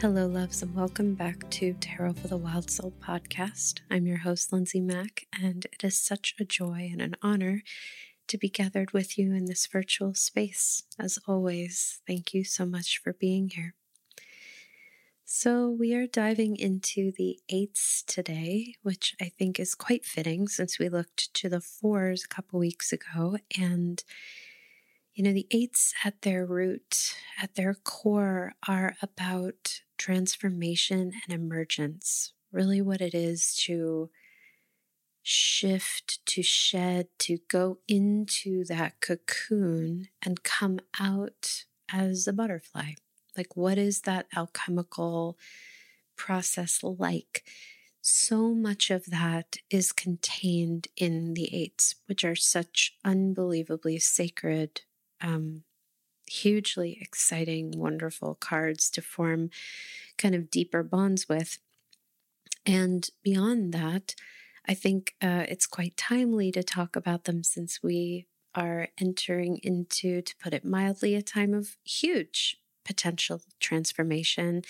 Hello, loves, and welcome back to Tarot for the Wild Soul podcast. I'm your host, Lindsay Mack, and it is such a joy and an honor to be gathered with you in this virtual space. As always, thank you so much for being here. So, we are diving into the eights today, which I think is quite fitting since we looked to the fours a couple weeks ago. And you know, the eights at their root, at their core, are about transformation and emergence. Really, what it is to shift, to shed, to go into that cocoon and come out as a butterfly. Like, what is that alchemical process like? So much of that is contained in the eights, which are such unbelievably sacred um, hugely exciting, wonderful cards to form kind of deeper bonds with. And beyond that, I think uh, it's quite timely to talk about them since we are entering into, to put it mildly, a time of huge potential transformation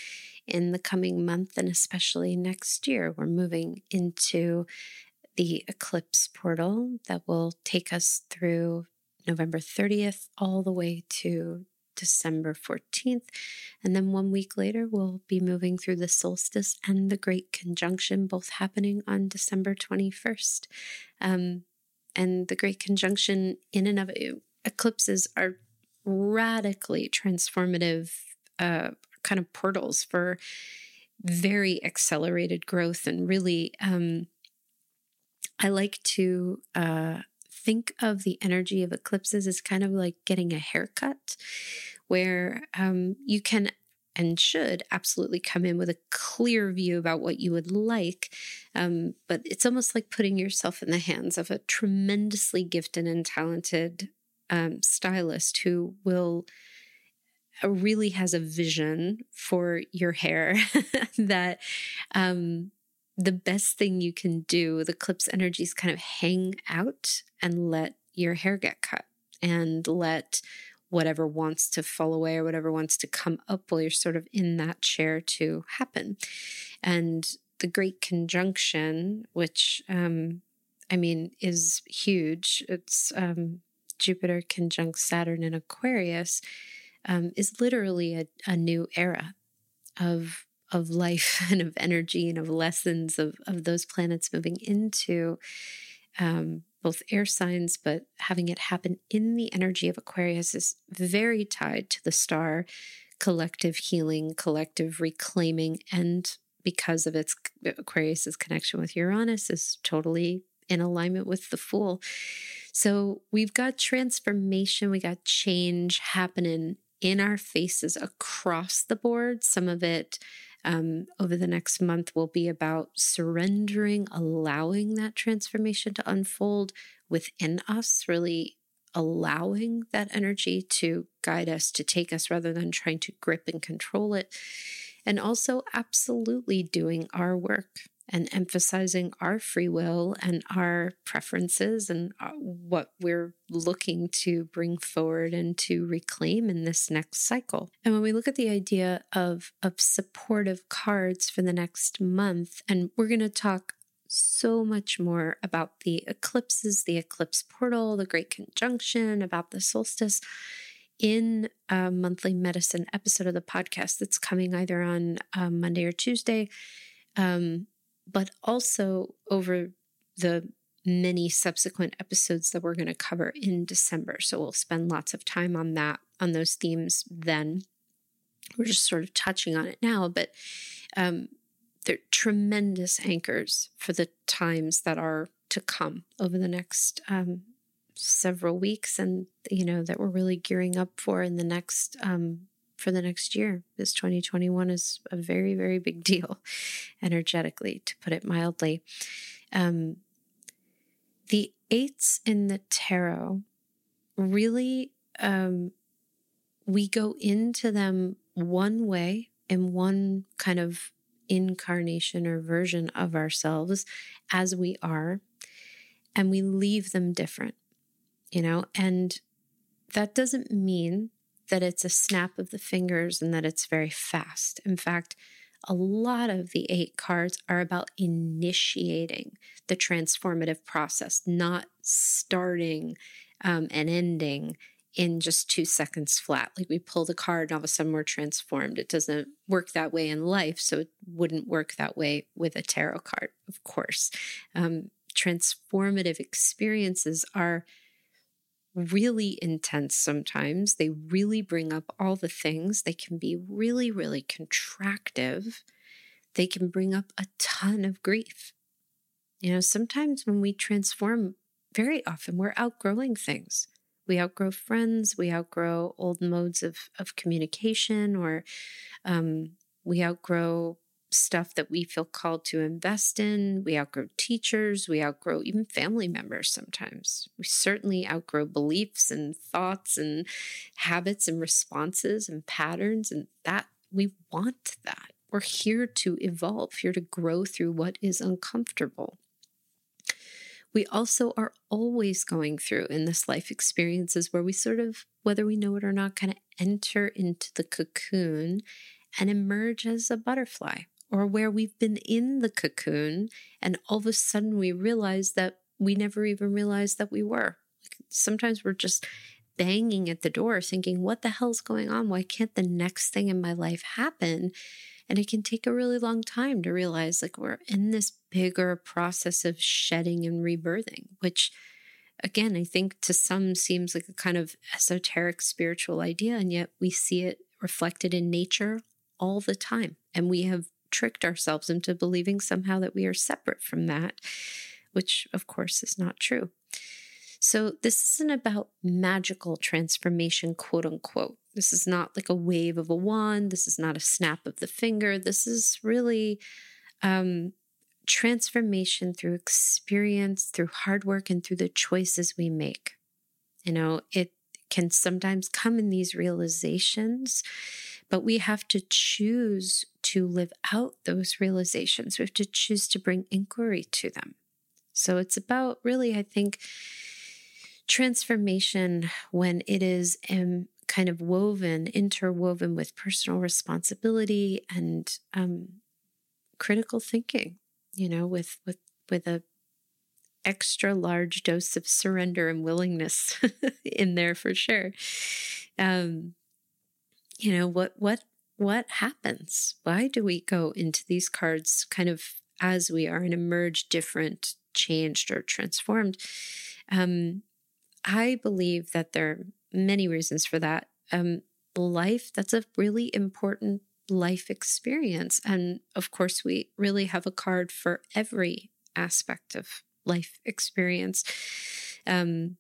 in the coming month and especially next year. We're moving into the eclipse portal that will take us through November 30th all the way to December 14th. And then one week later, we'll be moving through the solstice and the Great Conjunction, both happening on December 21st. Um, and the Great Conjunction, in and of it, eclipses are radically transformative uh, kind of portals for very accelerated growth and really um, I like to uh, think of the energy of eclipses as kind of like getting a haircut, where um, you can and should absolutely come in with a clear view about what you would like. Um, but it's almost like putting yourself in the hands of a tremendously gifted and talented um, stylist who will uh, really has a vision for your hair that um, the best thing you can do with eclipse energies is kind of hang out and let your hair get cut and let whatever wants to fall away or whatever wants to come up while you're sort of in that chair to happen. And the great conjunction, which um, I mean is huge, it's um, Jupiter conjunct Saturn in Aquarius, um, is literally a, a new era of of life and of energy and of lessons of, of those planets moving into um, both air signs, but having it happen in the energy of Aquarius is very tied to the star collective healing, collective reclaiming, and because of its Aquarius's connection with Uranus is totally in alignment with the Fool. So we've got transformation, we got change happening in our faces across the board. Some of it um, over the next month will be about surrendering, allowing that transformation to unfold within us, really allowing that energy to guide us, to take us rather than trying to grip and control it. And also, absolutely doing our work and emphasizing our free will and our preferences and uh, what we're looking to bring forward and to reclaim in this next cycle. And when we look at the idea of, of supportive cards for the next month, and we're going to talk so much more about the eclipses, the eclipse portal, the great conjunction, about the solstice in a monthly medicine episode of the podcast that's coming either on um, Monday or Tuesday. Um, but also over the many subsequent episodes that we're going to cover in December. So we'll spend lots of time on that, on those themes then. We're just sort of touching on it now, but um, they're tremendous anchors for the times that are to come over the next um, several weeks and, you know, that we're really gearing up for in the next um, for the next year. This 2021 is a very, very big deal energetically, to put it mildly. Um, the eights in the tarot really, um, we go into them one way in one kind of incarnation or version of ourselves as we are, and we leave them different, you know, and that doesn't mean that it's a snap of the fingers and that it's very fast. In fact, a lot of the eight cards are about initiating the transformative process, not starting um, and ending in just two seconds flat. Like we pull the card and all of a sudden we're transformed. It doesn't work that way in life. So it wouldn't work that way with a tarot card, of course. Um, transformative experiences are really intense sometimes. They really bring up all the things. They can be really, really contractive. They can bring up a ton of grief. You know, sometimes when we transform, very often we're outgrowing things. We outgrow friends, we outgrow old modes of, of communication, or um, we outgrow stuff that we feel called to invest in. We outgrow teachers. We outgrow even family members sometimes. We certainly outgrow beliefs and thoughts and habits and responses and patterns. And that we want that. We're here to evolve, here to grow through what is uncomfortable. We also are always going through in this life experiences where we sort of, whether we know it or not, kind of enter into the cocoon and emerge as a butterfly or where we've been in the cocoon and all of a sudden we realize that we never even realized that we were. Sometimes we're just banging at the door thinking, what the hell's going on? Why can't the next thing in my life happen? And it can take a really long time to realize like we're in this bigger process of shedding and rebirthing, which again, I think to some seems like a kind of esoteric spiritual idea. And yet we see it reflected in nature all the time. And we have tricked ourselves into believing somehow that we are separate from that, which of course is not true. So, this isn't about magical transformation, quote unquote. This is not like a wave of a wand. This is not a snap of the finger. This is really um, transformation through experience, through hard work, and through the choices we make. You know, it can sometimes come in these realizations, but we have to choose to live out those realizations. We have to choose to bring inquiry to them. So it's about really, I think, transformation when it is um, kind of woven, interwoven with personal responsibility and um, critical thinking. You know, with with with a extra large dose of surrender and willingness in there for sure. Um, you know what what what happens? Why do we go into these cards kind of as we are and emerge different, changed, or transformed? Um, I believe that there are many reasons for that. Um, life, that's a really important life experience. And of course, we really have a card for every aspect of life experience. Um,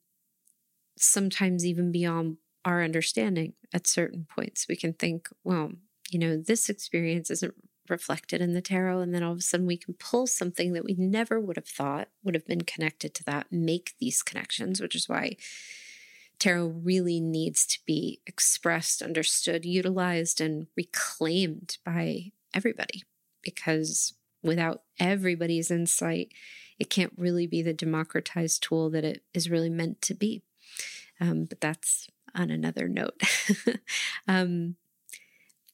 sometimes even beyond our understanding at certain points. We can think, well, you know, this experience isn't reflected in the tarot. And then all of a sudden we can pull something that we never would have thought would have been connected to that, make these connections, which is why tarot really needs to be expressed, understood, utilized, and reclaimed by everybody. Because without everybody's insight, it can't really be the democratized tool that it is really meant to be. Um, but that's on another note. um,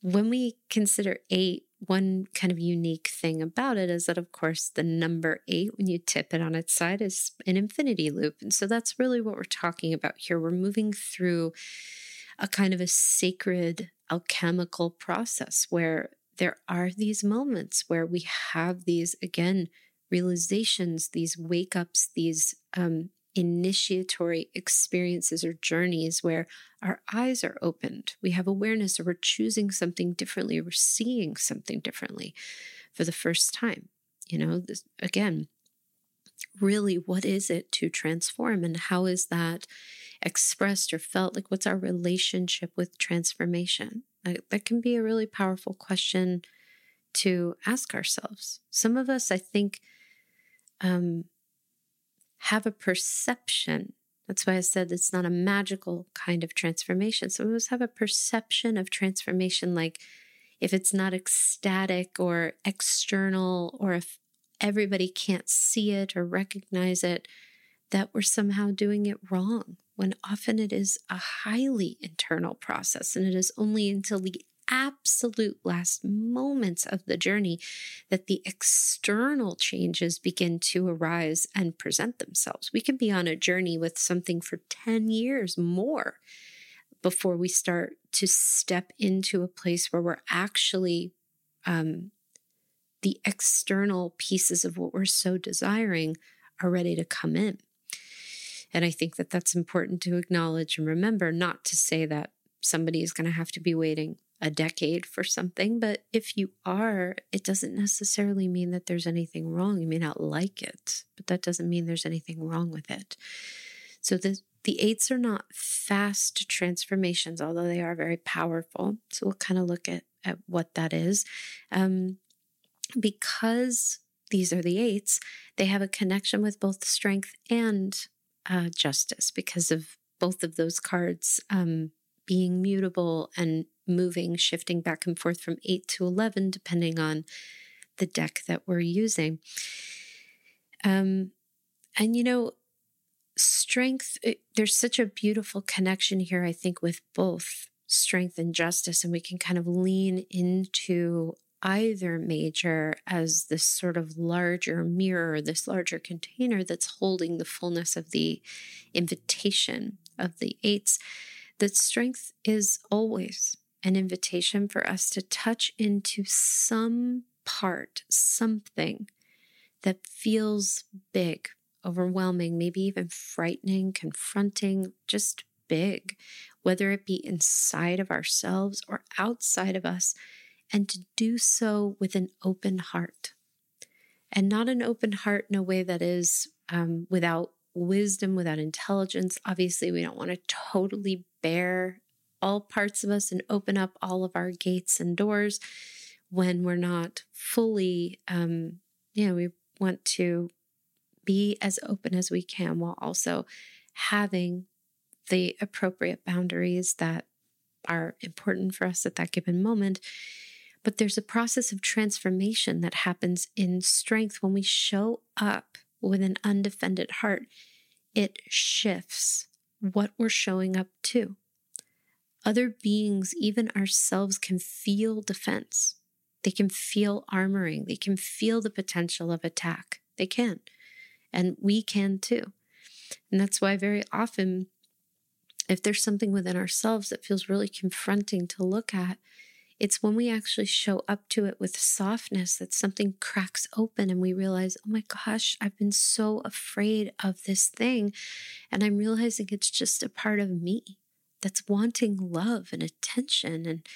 when we consider eight, one kind of unique thing about it is that, of course, the number eight, when you tip it on its side, is an infinity loop. And so that's really what we're talking about here. We're moving through a kind of a sacred alchemical process where there are these moments where we have these, again, realizations, these wake ups, these um, initiatory experiences or journeys where our eyes are opened. We have awareness, or we're choosing something differently, or we're seeing something differently for the first time. You know, this, again, really, what is it to transform, and how is that expressed or felt? Like, what's our relationship with transformation? Like, that can be a really powerful question to ask ourselves. Some of us, I think, um, have a perception. That's why I said it's not a magical kind of transformation. So we must have a perception of transformation, like if it's not ecstatic or external, or if everybody can't see it or recognize it, that we're somehow doing it wrong. when often it is a highly internal process. And it is only until the absolute last moments of the journey that the external changes begin to arise and present themselves. We can be on a journey with something for 10 years more before we start to step into a place where we're actually um, the external pieces of what we're so desiring are ready to come in. And I think that that's important to acknowledge and remember, not to say that somebody is going to have to be waiting a decade for something, but if you are, it doesn't necessarily mean that there's anything wrong. You may not like it, but that doesn't mean there's anything wrong with it. So the the eights are not fast transformations, although they are very powerful. So we'll kind of look at, at what that is. Um, because these are the eights, they have a connection with both strength and uh, justice because of both of those cards um, being mutable and moving, shifting back and forth from 8 to 11, depending on the deck that we're using. Um, and you know, strength, it, there's such a beautiful connection here, I think, with both strength and justice. And we can kind of lean into either major as this sort of larger mirror, this larger container that's holding the fullness of the invitation of the eights. That strength is always an invitation for us to touch into some part, something that feels big, overwhelming, maybe even frightening, confronting, just big, whether it be inside of ourselves or outside of us and to do so with an open heart. And not an open heart in a way that is um, without wisdom, without intelligence. Obviously, we don't want to totally bare all parts of us and open up all of our gates and doors when we're not fully, um, you know, we want to be as open as we can while also having the appropriate boundaries that are important for us at that given moment. But there's a process of transformation that happens in strength when we show up with an undefended heart. It shifts what we're showing up to. Other beings, even ourselves, can feel defense. They can feel armoring. They can feel the potential of attack. They can. And we can too. And that's why very often, if there's something within ourselves that feels really confronting to look at, it's when we actually show up to it with softness that something cracks open and we realize, oh my gosh, I've been so afraid of this thing. And I'm realizing it's just a part of me that's wanting love and attention and,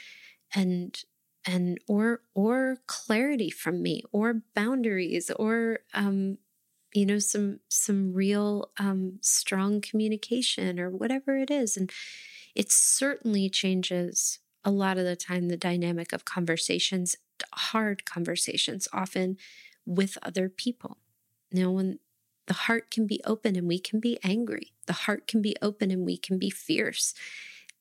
and, and, or, or clarity from me or boundaries or, um, you know, some, some real, um, strong communication or whatever it is. And it certainly changes a lot of the time the dynamic of conversations, hard conversations, often with other people. You know, when the heart can be open and we can be angry, the heart can be open and we can be fierce.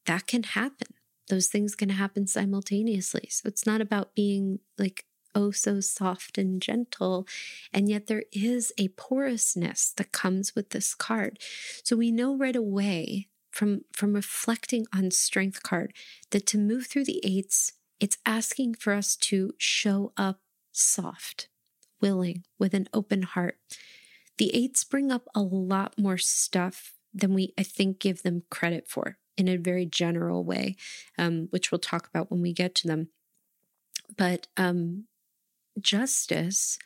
That can happen. Those things can happen simultaneously. So it's not about being like oh so soft and gentle. And yet there is a porousness that comes with this card. So we know right away from from reflecting on strength card that to move through the eights it's asking for us to show up soft willing with an open heart the eights bring up a lot more stuff than we i think give them credit for in a very general way um, which we'll talk about when we get to them but um, justice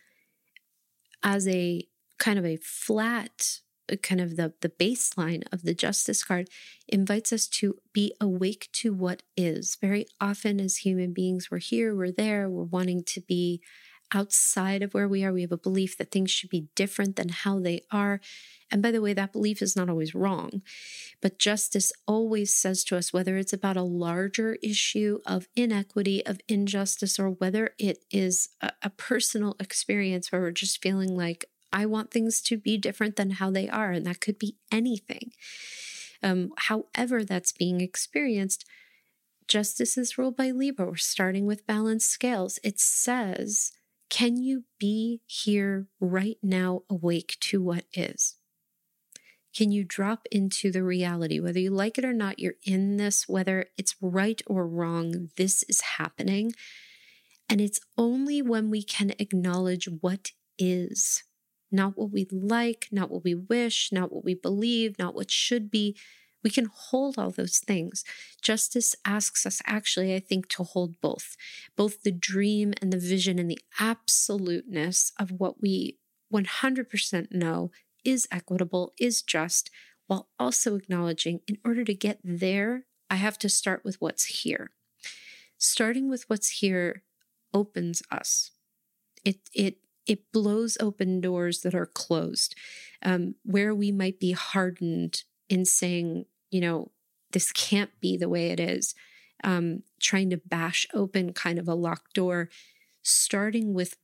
as a kind of a flat kind of the, the baseline of the justice card invites us to be awake to what is. Very often, as human beings, we're here, we're there, we're wanting to be outside of where we are. We have a belief that things should be different than how they are. And by the way, that belief is not always wrong. But justice always says to us whether it's about a larger issue of inequity, of injustice, or whether it is a, a personal experience where we're just feeling like, I want things to be different than how they are, and that could be anything. Um, however, that's being experienced, justice is ruled by Libra. We're starting with balanced scales. It says, Can you be here right now, awake to what is? Can you drop into the reality, whether you like it or not, you're in this, whether it's right or wrong, this is happening. And it's only when we can acknowledge what is, not what we like, not what we wish, not what we believe, not what should be. We can hold all those things. Justice asks us, actually, I think, to hold both both the dream and the vision and the absoluteness of what we 100% know is equitable, is just, while also acknowledging in order to get there, I have to start with what's here. Starting with what's here opens us. It, it, it blows open doors that are closed, um, where we might be hardened in saying, you know, this can't be the way it is, um, trying to bash open kind of a locked door, starting with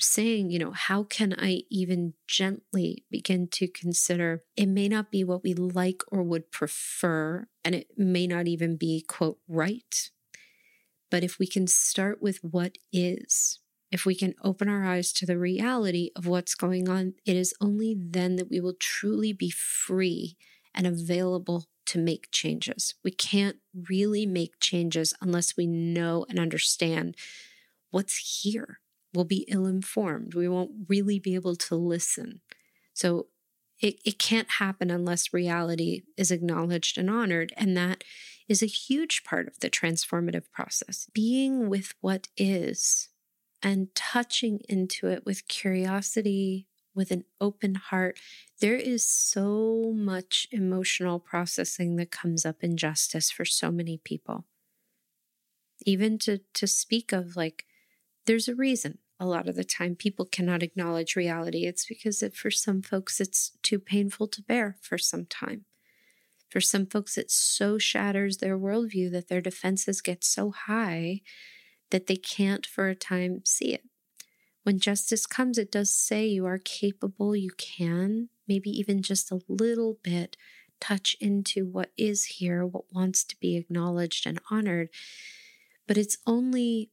saying, you know, how can I even gently begin to consider it may not be what we like or would prefer, and it may not even be, quote, right. But if we can start with what is, if we can open our eyes to the reality of what's going on, it is only then that we will truly be free and available to make changes. We can't really make changes unless we know and understand what's here we'll be ill informed. We won't really be able to listen. So it, it can't happen unless reality is acknowledged and honored. And that is a huge part of the transformative process. Being with what is and touching into it with curiosity, with an open heart. There is so much emotional processing that comes up in justice for so many people. Even to, to speak of like, there's a reason a lot of the time people cannot acknowledge reality. It's because it, for some folks, it's too painful to bear for some time. For some folks, it so shatters their worldview that their defenses get so high that they can't for a time see it. When justice comes, it does say you are capable, you can, maybe even just a little bit, touch into what is here, what wants to be acknowledged and honored. But it's only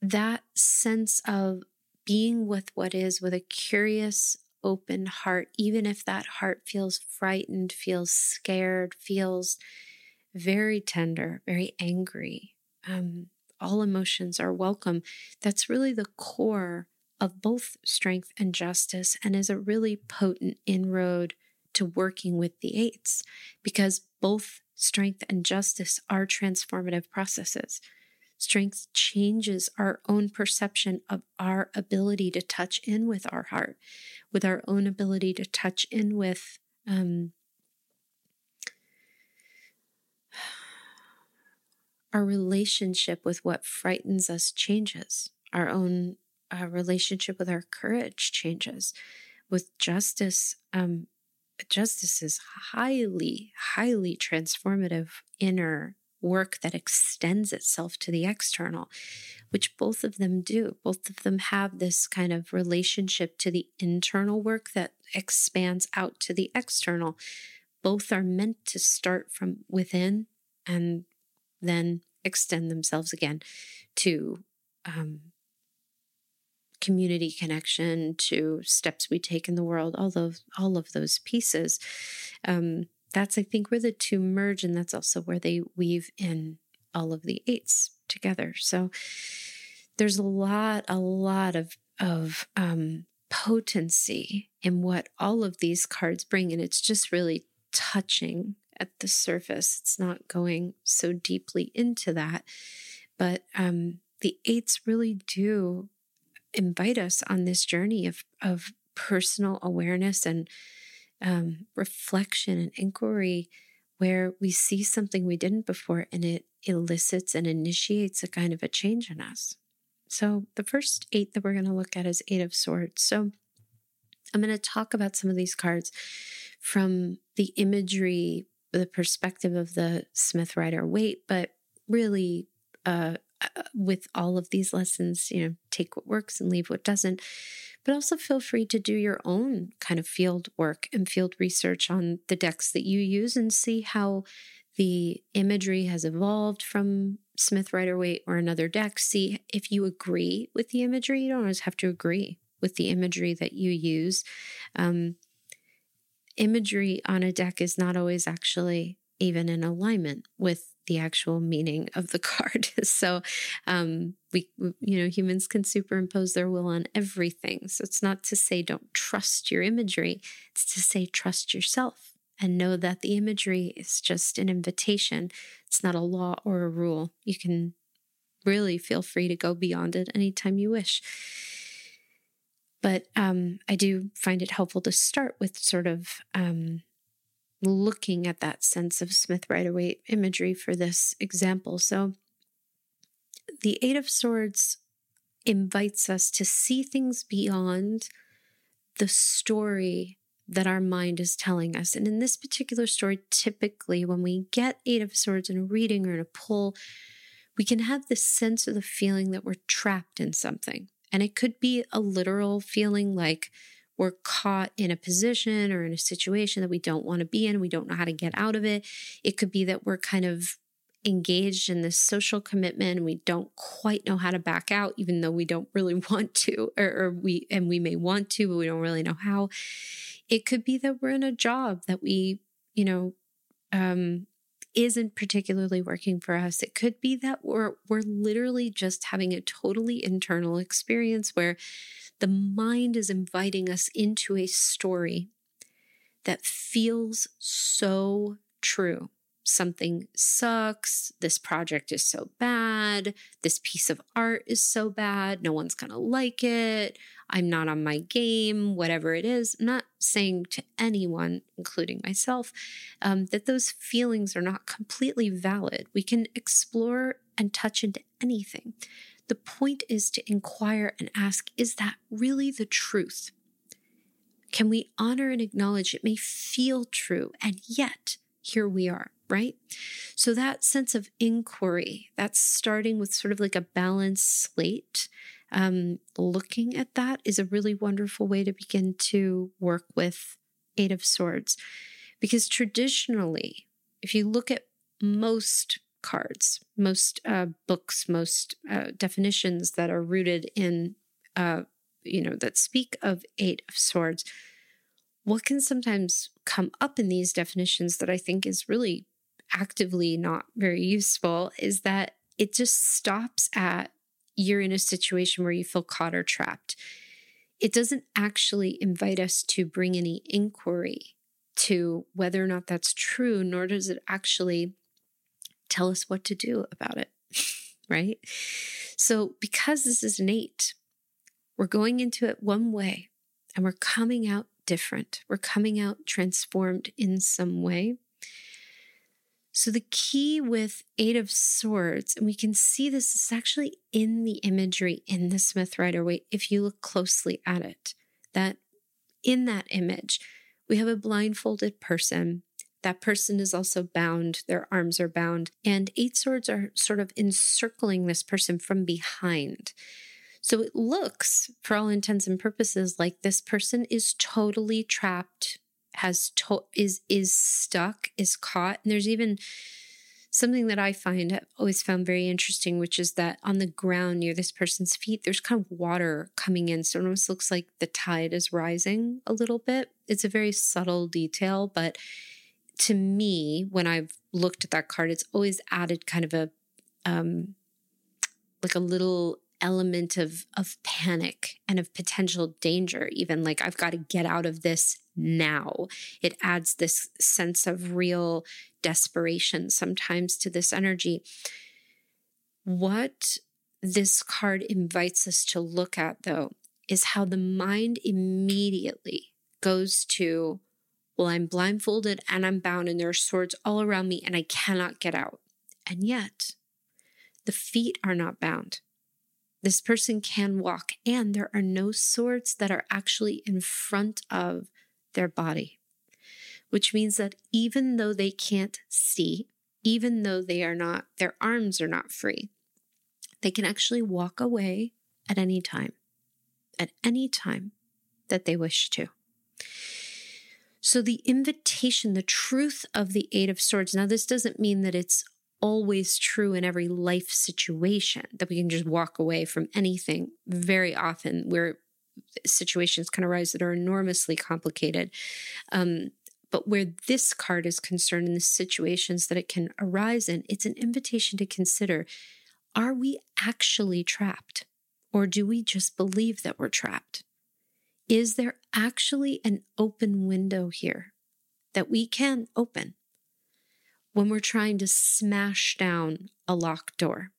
that sense of being with what is with a curious, open heart, even if that heart feels frightened, feels scared, feels very tender, very angry. Um, all emotions are welcome. That's really the core of both strength and justice, and is a really potent inroad to working with the eights because both strength and justice are transformative processes. Strength changes our own perception of our ability to touch in with our heart, with our own ability to touch in with um, our relationship with what frightens us changes. Our own uh, relationship with our courage changes. With justice, um, justice is highly, highly transformative inner work that extends itself to the external, which both of them do. Both of them have this kind of relationship to the internal work that expands out to the external. Both are meant to start from within and then extend themselves again to um, community connection, to steps we take in the world, all of all of those pieces. Um, that's, I think, where the two merge, and that's also where they weave in all of the eights together. So there's a lot, a lot of of um, potency in what all of these cards bring, and it's just really touching at the surface. It's not going so deeply into that, but um, the eights really do invite us on this journey of of personal awareness and um, reflection and inquiry where we see something we didn't before and it elicits and initiates a kind of a change in us. So, the first eight that we're going to look at is Eight of Swords. So, I'm going to talk about some of these cards from the imagery, the perspective of the Smith Rider Waite, but really uh, uh, with all of these lessons, you know, take what works and leave what doesn't but also feel free to do your own kind of field work and field research on the decks that you use and see how the imagery has evolved from Smith Rider Waite or another deck. See if you agree with the imagery. You don't always have to agree with the imagery that you use. Um, imagery on a deck is not always actually even in alignment with the actual meaning of the card. so, um, we, you know, humans can superimpose their will on everything. So it's not to say don't trust your imagery, it's to say trust yourself and know that the imagery is just an invitation. It's not a law or a rule. You can really feel free to go beyond it anytime you wish. But um, I do find it helpful to start with sort of um, looking at that sense of Smith Rider Waite imagery for this example. So, the Eight of Swords invites us to see things beyond the story that our mind is telling us. And in this particular story, typically when we get Eight of Swords in a reading or in a pull, we can have the sense or the feeling that we're trapped in something. And it could be a literal feeling like we're caught in a position or in a situation that we don't want to be in, we don't know how to get out of it. It could be that we're kind of engaged in this social commitment and we don't quite know how to back out even though we don't really want to or, or, we and we may want to but we don't really know how it could be that we're in a job that we you know um isn't particularly working for us it could be that we're we're literally just having a totally internal experience where the mind is inviting us into a story that feels so true. Something sucks. This project is so bad. This piece of art is so bad. No one's going to like it. I'm not on my game, whatever it is. I'm not saying to anyone, including myself, um, that those feelings are not completely valid. We can explore and touch into anything. The point is to inquire and ask is that really the truth? Can we honor and acknowledge it may feel true, and yet here we are, right? So, that sense of inquiry, that's starting with sort of like a balanced slate. Um, looking at that is a really wonderful way to begin to work with Eight of Swords. Because traditionally, if you look at most cards, most uh, books, most uh, definitions that are rooted in, uh, you know, that speak of Eight of Swords. What can sometimes come up in these definitions that I think is really actively not very useful is that it just stops at you're in a situation where you feel caught or trapped. It doesn't actually invite us to bring any inquiry to whether or not that's true, nor does it actually tell us what to do about it, right? So, because this is eight, we're going into it one way and we're coming out different. We're coming out transformed in some way. So, the key with Eight of Swords, and we can see this is actually in the imagery in the Smith Rider Waite if you look closely at it, that in that image, we have a blindfolded person that person is also bound, their arms are bound, and eight swords are sort of encircling this person from behind. So it looks, for all intents and purposes, like this person is totally trapped, has is is stuck, is caught. And there's even something that I find I've always found very interesting, which is that on the ground near this person's feet, there's kind of water coming in. So it almost looks like the tide is rising a little bit. It's a very subtle detail, but to me, when I've looked at that card, it's always added kind of a um, like a little element of of panic and of potential danger even like i've got to get out of this now it adds this sense of real desperation sometimes to this energy what this card invites us to look at though is how the mind immediately goes to well, I'm blindfolded and I'm bound, and there are swords all around me, and I cannot get out. And yet, the feet are not bound. This person can walk, and there are no swords that are actually in front of their body, which means that even though they can't see, even though they are not, their arms are not free, they can actually walk away at any time, at any time that they wish to. So, the invitation, the truth of the Eight of Swords. Now, this doesn't mean that it's always true in every life situation, that we can just walk away from anything. Very often, where situations can arise that are enormously complicated. Um, But where this card is concerned in the situations that it can arise in, it's an invitation to consider are we actually trapped? Or do we just believe that we're trapped? Is there actually an open window here that we can open when we're trying to smash down a locked door?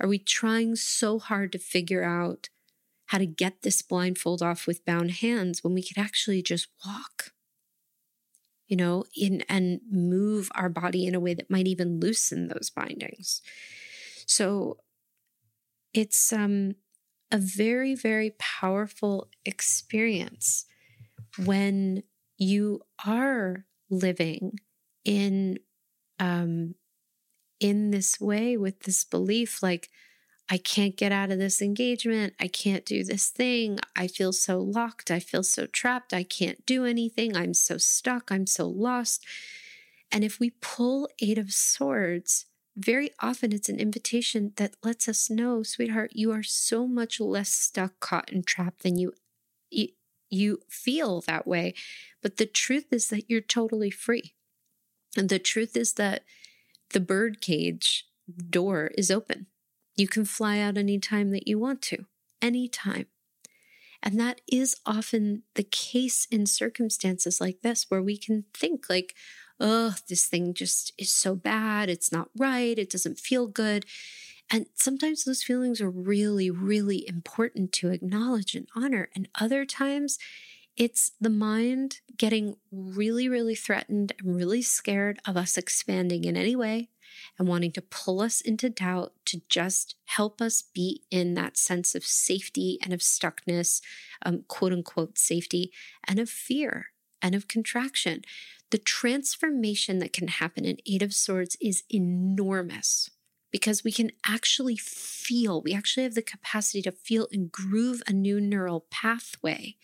Are we trying so hard to figure out how to get this blindfold off with bound hands when we could actually just walk? You know, in and move our body in a way that might even loosen those bindings. So it's um a very, very powerful experience when you are living in um, in this way with this belief like I can't get out of this engagement. I can't do this thing. I feel so locked. I feel so trapped. I can't do anything. I'm so stuck. I'm so lost. And if we pull Eight of Swords, very often it's an invitation that lets us know, sweetheart, you are so much less stuck, caught, and trapped than you, you, you feel that way. But the truth is that you're totally free. And the truth is that the birdcage door is open. You can fly out anytime that you want to, anytime. And that is often the case in circumstances like this, where we can think, like, oh, this thing just is so bad. It's not right. It doesn't feel good. And sometimes those feelings are really, really important to acknowledge and honor. And other times it's the mind getting really, really threatened and really scared of us expanding in any way and wanting to pull us into doubt to just help us be in that sense of safety and of stuckness, um, quote unquote safety, and of fear and of contraction. The transformation that can happen in Eight of Swords is enormous because we can actually feel, we actually have the capacity to feel and groove a new neural pathway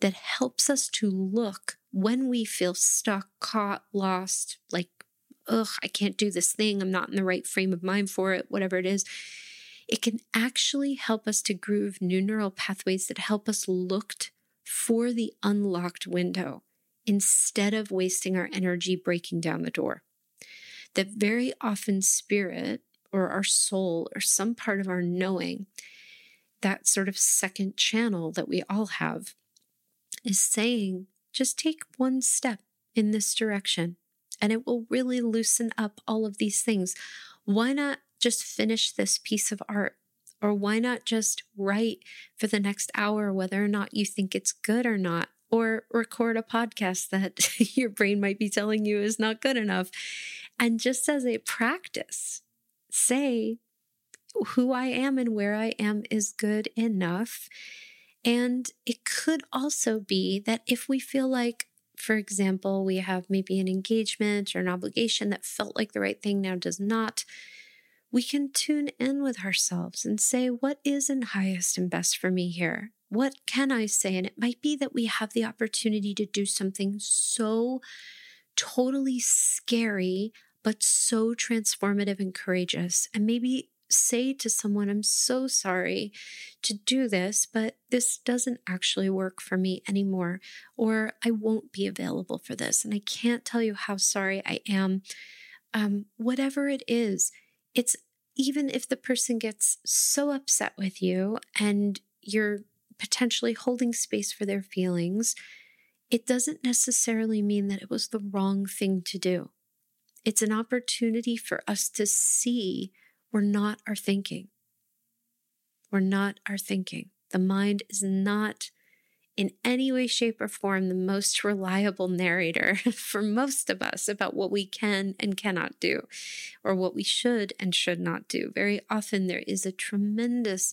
that helps us to look when we feel stuck, caught, lost, like, ugh, I can't do this thing. I'm not in the right frame of mind for it, whatever it is. It can actually help us to groove new neural pathways that help us look for the unlocked window instead of wasting our energy breaking down the door. That very often, spirit or our soul or some part of our knowing, that sort of second channel that we all have, is saying, just take one step in this direction and it will really loosen up all of these things. Why not just finish this piece of art? Or why not just write for the next hour, whether or not you think it's good or not? or record a podcast that your brain might be telling you is not good enough. And just as a practice, say who I am and where I am is good enough. And it could also be that if we feel like, for example, we have maybe an engagement or an obligation that felt like the right thing now does not, we can tune in with ourselves and say, what is in highest and best for me here? What can I say? And it might be that we have the opportunity to do something so totally scary, but so transformative and courageous. And maybe say to someone, I'm so sorry to do this, but this doesn't actually work for me anymore, or I won't be available for this. And I can't tell you how sorry I am. Um, whatever it is, it's even if the person gets so upset with you and you're potentially holding space for their feelings, it doesn't necessarily mean that it was the wrong thing to do. It's an opportunity for us to see we're not our thinking. We're not our thinking. The mind is not in any way, shape, or form the most reliable narrator for most of us about what we can and cannot do, or what we should and should not do. Very often, there is a tremendous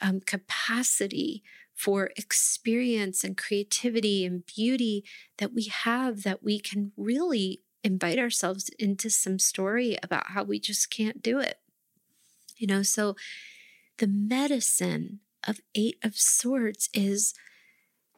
um, capacity for experience and creativity and beauty that we have that we can really invite ourselves into some story about how we just can't do it. You know, so the medicine of Eight of Swords is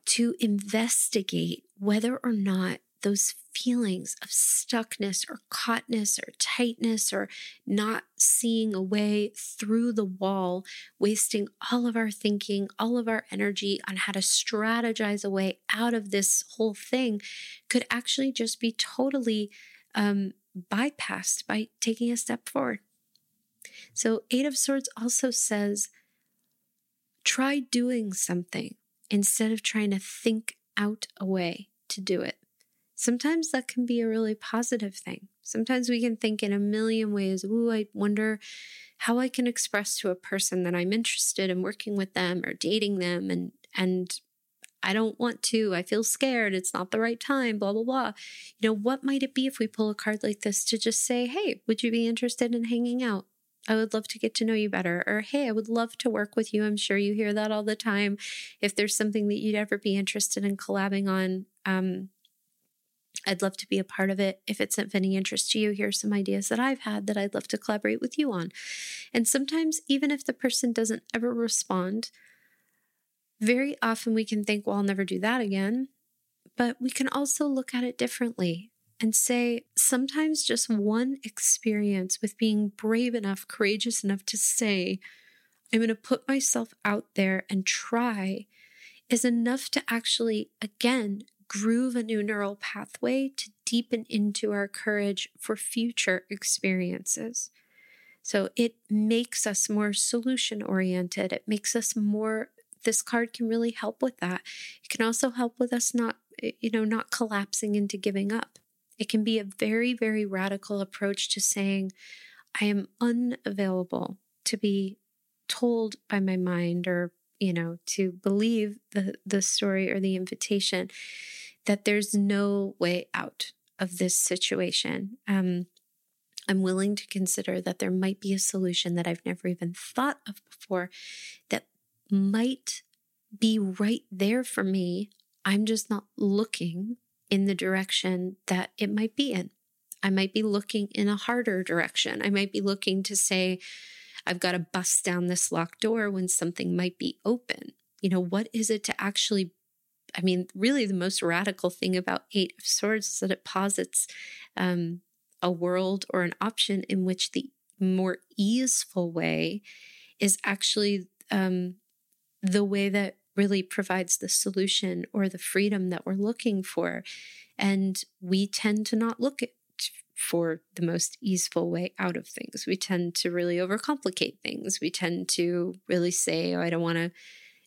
to investigate whether or not those feelings of stuckness or caughtness or tightness or not seeing a way through the wall, wasting all of our thinking, all of our energy on how to strategize a way out of this whole thing, could actually just be totally um, bypassed by taking a step forward. So, Eight of Swords also says, try doing something instead of trying to think out a way to do it. Sometimes that can be a really positive thing. Sometimes we can think in a million ways, ooh, I wonder how I can express to a person that I'm interested in working with them or dating them and and I don't want to. I feel scared. It's not the right time, blah, blah, blah. You know, what might it be if we pull a card like this to just say, hey, would you be interested in hanging out? I would love to get to know you better. Or, hey, I would love to work with you. I'm sure you hear that all the time. If there's something that you'd ever be interested in collabing on, um, I'd love to be a part of it. If it's of any interest to you, here's some ideas that I've had that I'd love to collaborate with you on. And sometimes, even if the person doesn't ever respond, very often we can think, well, I'll never do that again. But we can also look at it differently and say sometimes just one experience with being brave enough, courageous enough to say, I'm going to put myself out there and try is enough to actually, again, groove a new neural pathway to deepen into our courage for future experiences. So it makes us more solution oriented. It makes us more, this card can really help with that. It can also help with us not, you know, not collapsing into giving up. It can be a very, very radical approach to saying, I am unavailable to be told by my mind or, you know, to believe the, the story or the invitation that there's no way out of this situation. Um, I'm willing to consider that there might be a solution that I've never even thought of before that might be right there for me. I'm just not looking in the direction that it might be in. I might be looking in a harder direction. I might be looking to say, I've got to bust down this locked door when something might be open. You know, what is it to actually? I mean, really, the most radical thing about Eight of Swords is that it posits um, a world or an option in which the more easeful way is actually um, the way that really provides the solution or the freedom that we're looking for. And we tend to not look at for the most easeful way out of things. We tend to really overcomplicate things. We tend to really say, oh, I don't want to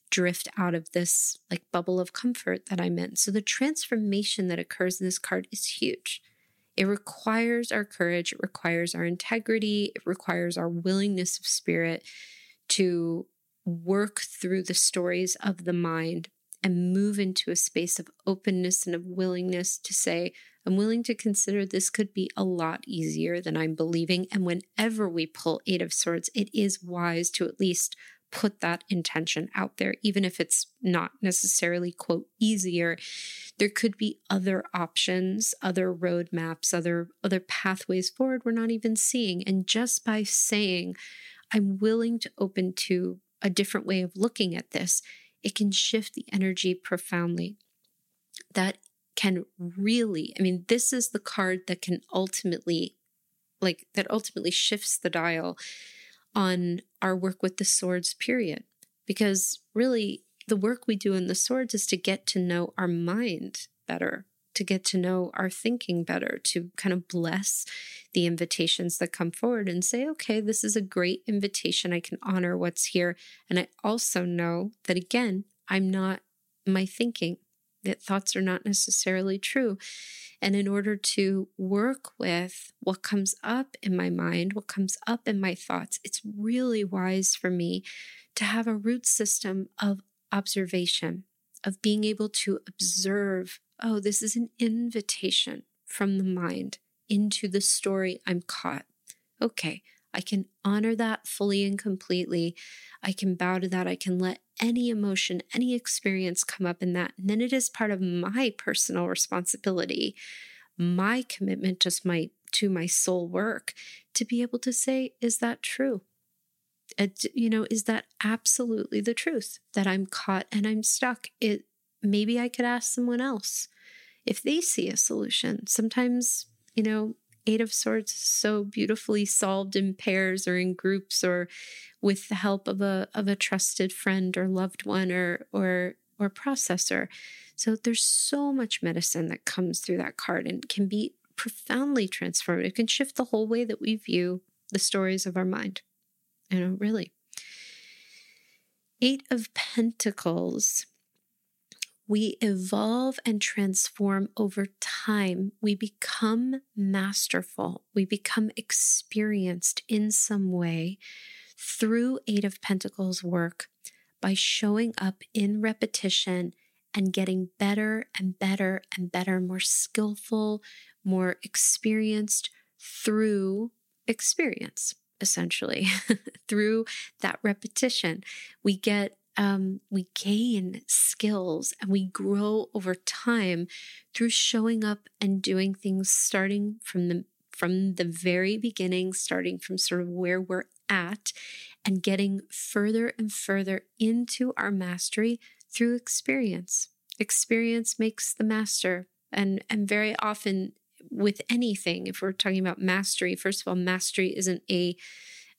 drift out of this like bubble of comfort that I'm in. So the transformation that occurs in this card is huge. It requires our courage, it requires our integrity, it requires our willingness of spirit to work through the stories of the mind and move into a space of openness and of willingness to say, I'm willing to consider this could be a lot easier than I'm believing. And whenever we pull Eight of Swords, it is wise to at least put that intention out there, even if it's not necessarily, quote, easier. There could be other options, other roadmaps, other, other pathways forward we're not even seeing. And just by saying, I'm willing to open to a different way of looking at this, it can shift the energy profoundly. That can really, I mean, this is the card that can ultimately, like, that ultimately shifts the dial on our work with the swords, period. Because really, the work we do in the swords is to get to know our mind better, to get to know our thinking better, to kind of bless the invitations that come forward and say, okay, this is a great invitation. I can honor what's here. And I also know that, again, I'm not my thinking, that thoughts are not necessarily true. And in order to work with what comes up in my mind, what comes up in my thoughts, it's really wise for me to have a root system of observation, of being able to observe oh, this is an invitation from the mind into the story I'm caught. Okay, I can honor that fully and completely. I can bow to that. I can let any emotion, any experience come up in that. And then it is part of my personal responsibility, my commitment to my to my soul work to be able to say, is that true? It, you know, is that absolutely the truth that I'm caught and I'm stuck? It maybe I could ask someone else. If they see a solution. Sometimes, you know, Eight of Swords is so beautifully solved in pairs or in groups or with the help of a of a trusted friend or loved one or or or processor. So there's so much medicine that comes through that card and can be profoundly transformative. It can shift the whole way that we view the stories of our mind. You know, really. Eight of Pentacles we evolve and transform over time. We become masterful. We become experienced in some way through Eight of Pentacles work by showing up in repetition and getting better and better and better, more skillful, more experienced through experience, essentially, through that repetition. We get um, we gain skills and we grow over time through showing up and doing things starting from the from the very beginning starting from sort of where we're at and getting further and further into our mastery through experience. Experience makes the master. And and very often with anything if we're talking about mastery first of all mastery isn't a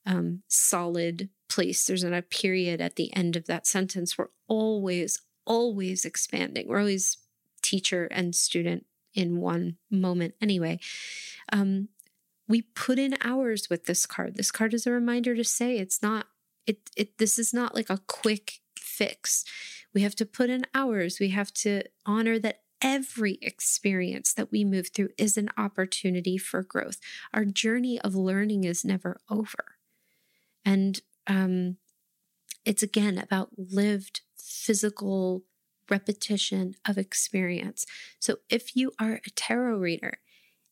um, solid place. There's not a period at the end of that sentence. We're always, always expanding. We're always teacher and student in one moment anyway. Um, we put in hours with this card. This card is a reminder to say it's not it it this is not like a quick fix. We have to put in hours. We have to honor that every experience that we move through is an opportunity for growth. Our journey of learning is never over. And um, it's again about lived physical repetition of experience. So if you are a tarot reader,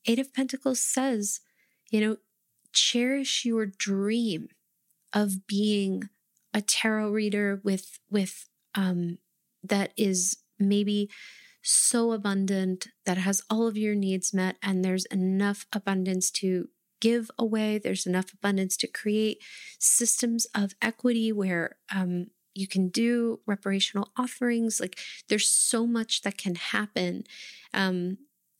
Eight of Pentacles says, you know, cherish your dream of being a tarot reader with with um that is maybe so abundant that has all of your needs met and there's enough abundance to give away. There's enough abundance to create systems of equity where um, you can do reparational offerings. Like there's so much that can happen. Um,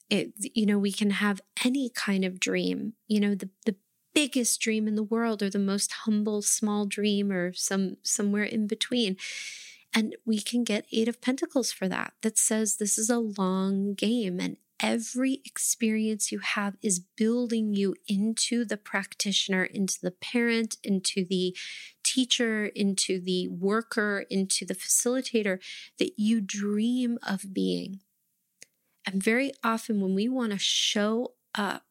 it, you know, we can have any kind of dream. You know, the the biggest dream in the world, or the most humble small dream, or some somewhere in between. And we can get Eight of Pentacles for that. That says this is a long game and every experience you have is building you into the practitioner, into the parent, into the teacher, into the worker, into the facilitator that you dream of being. And very often, when we want to show up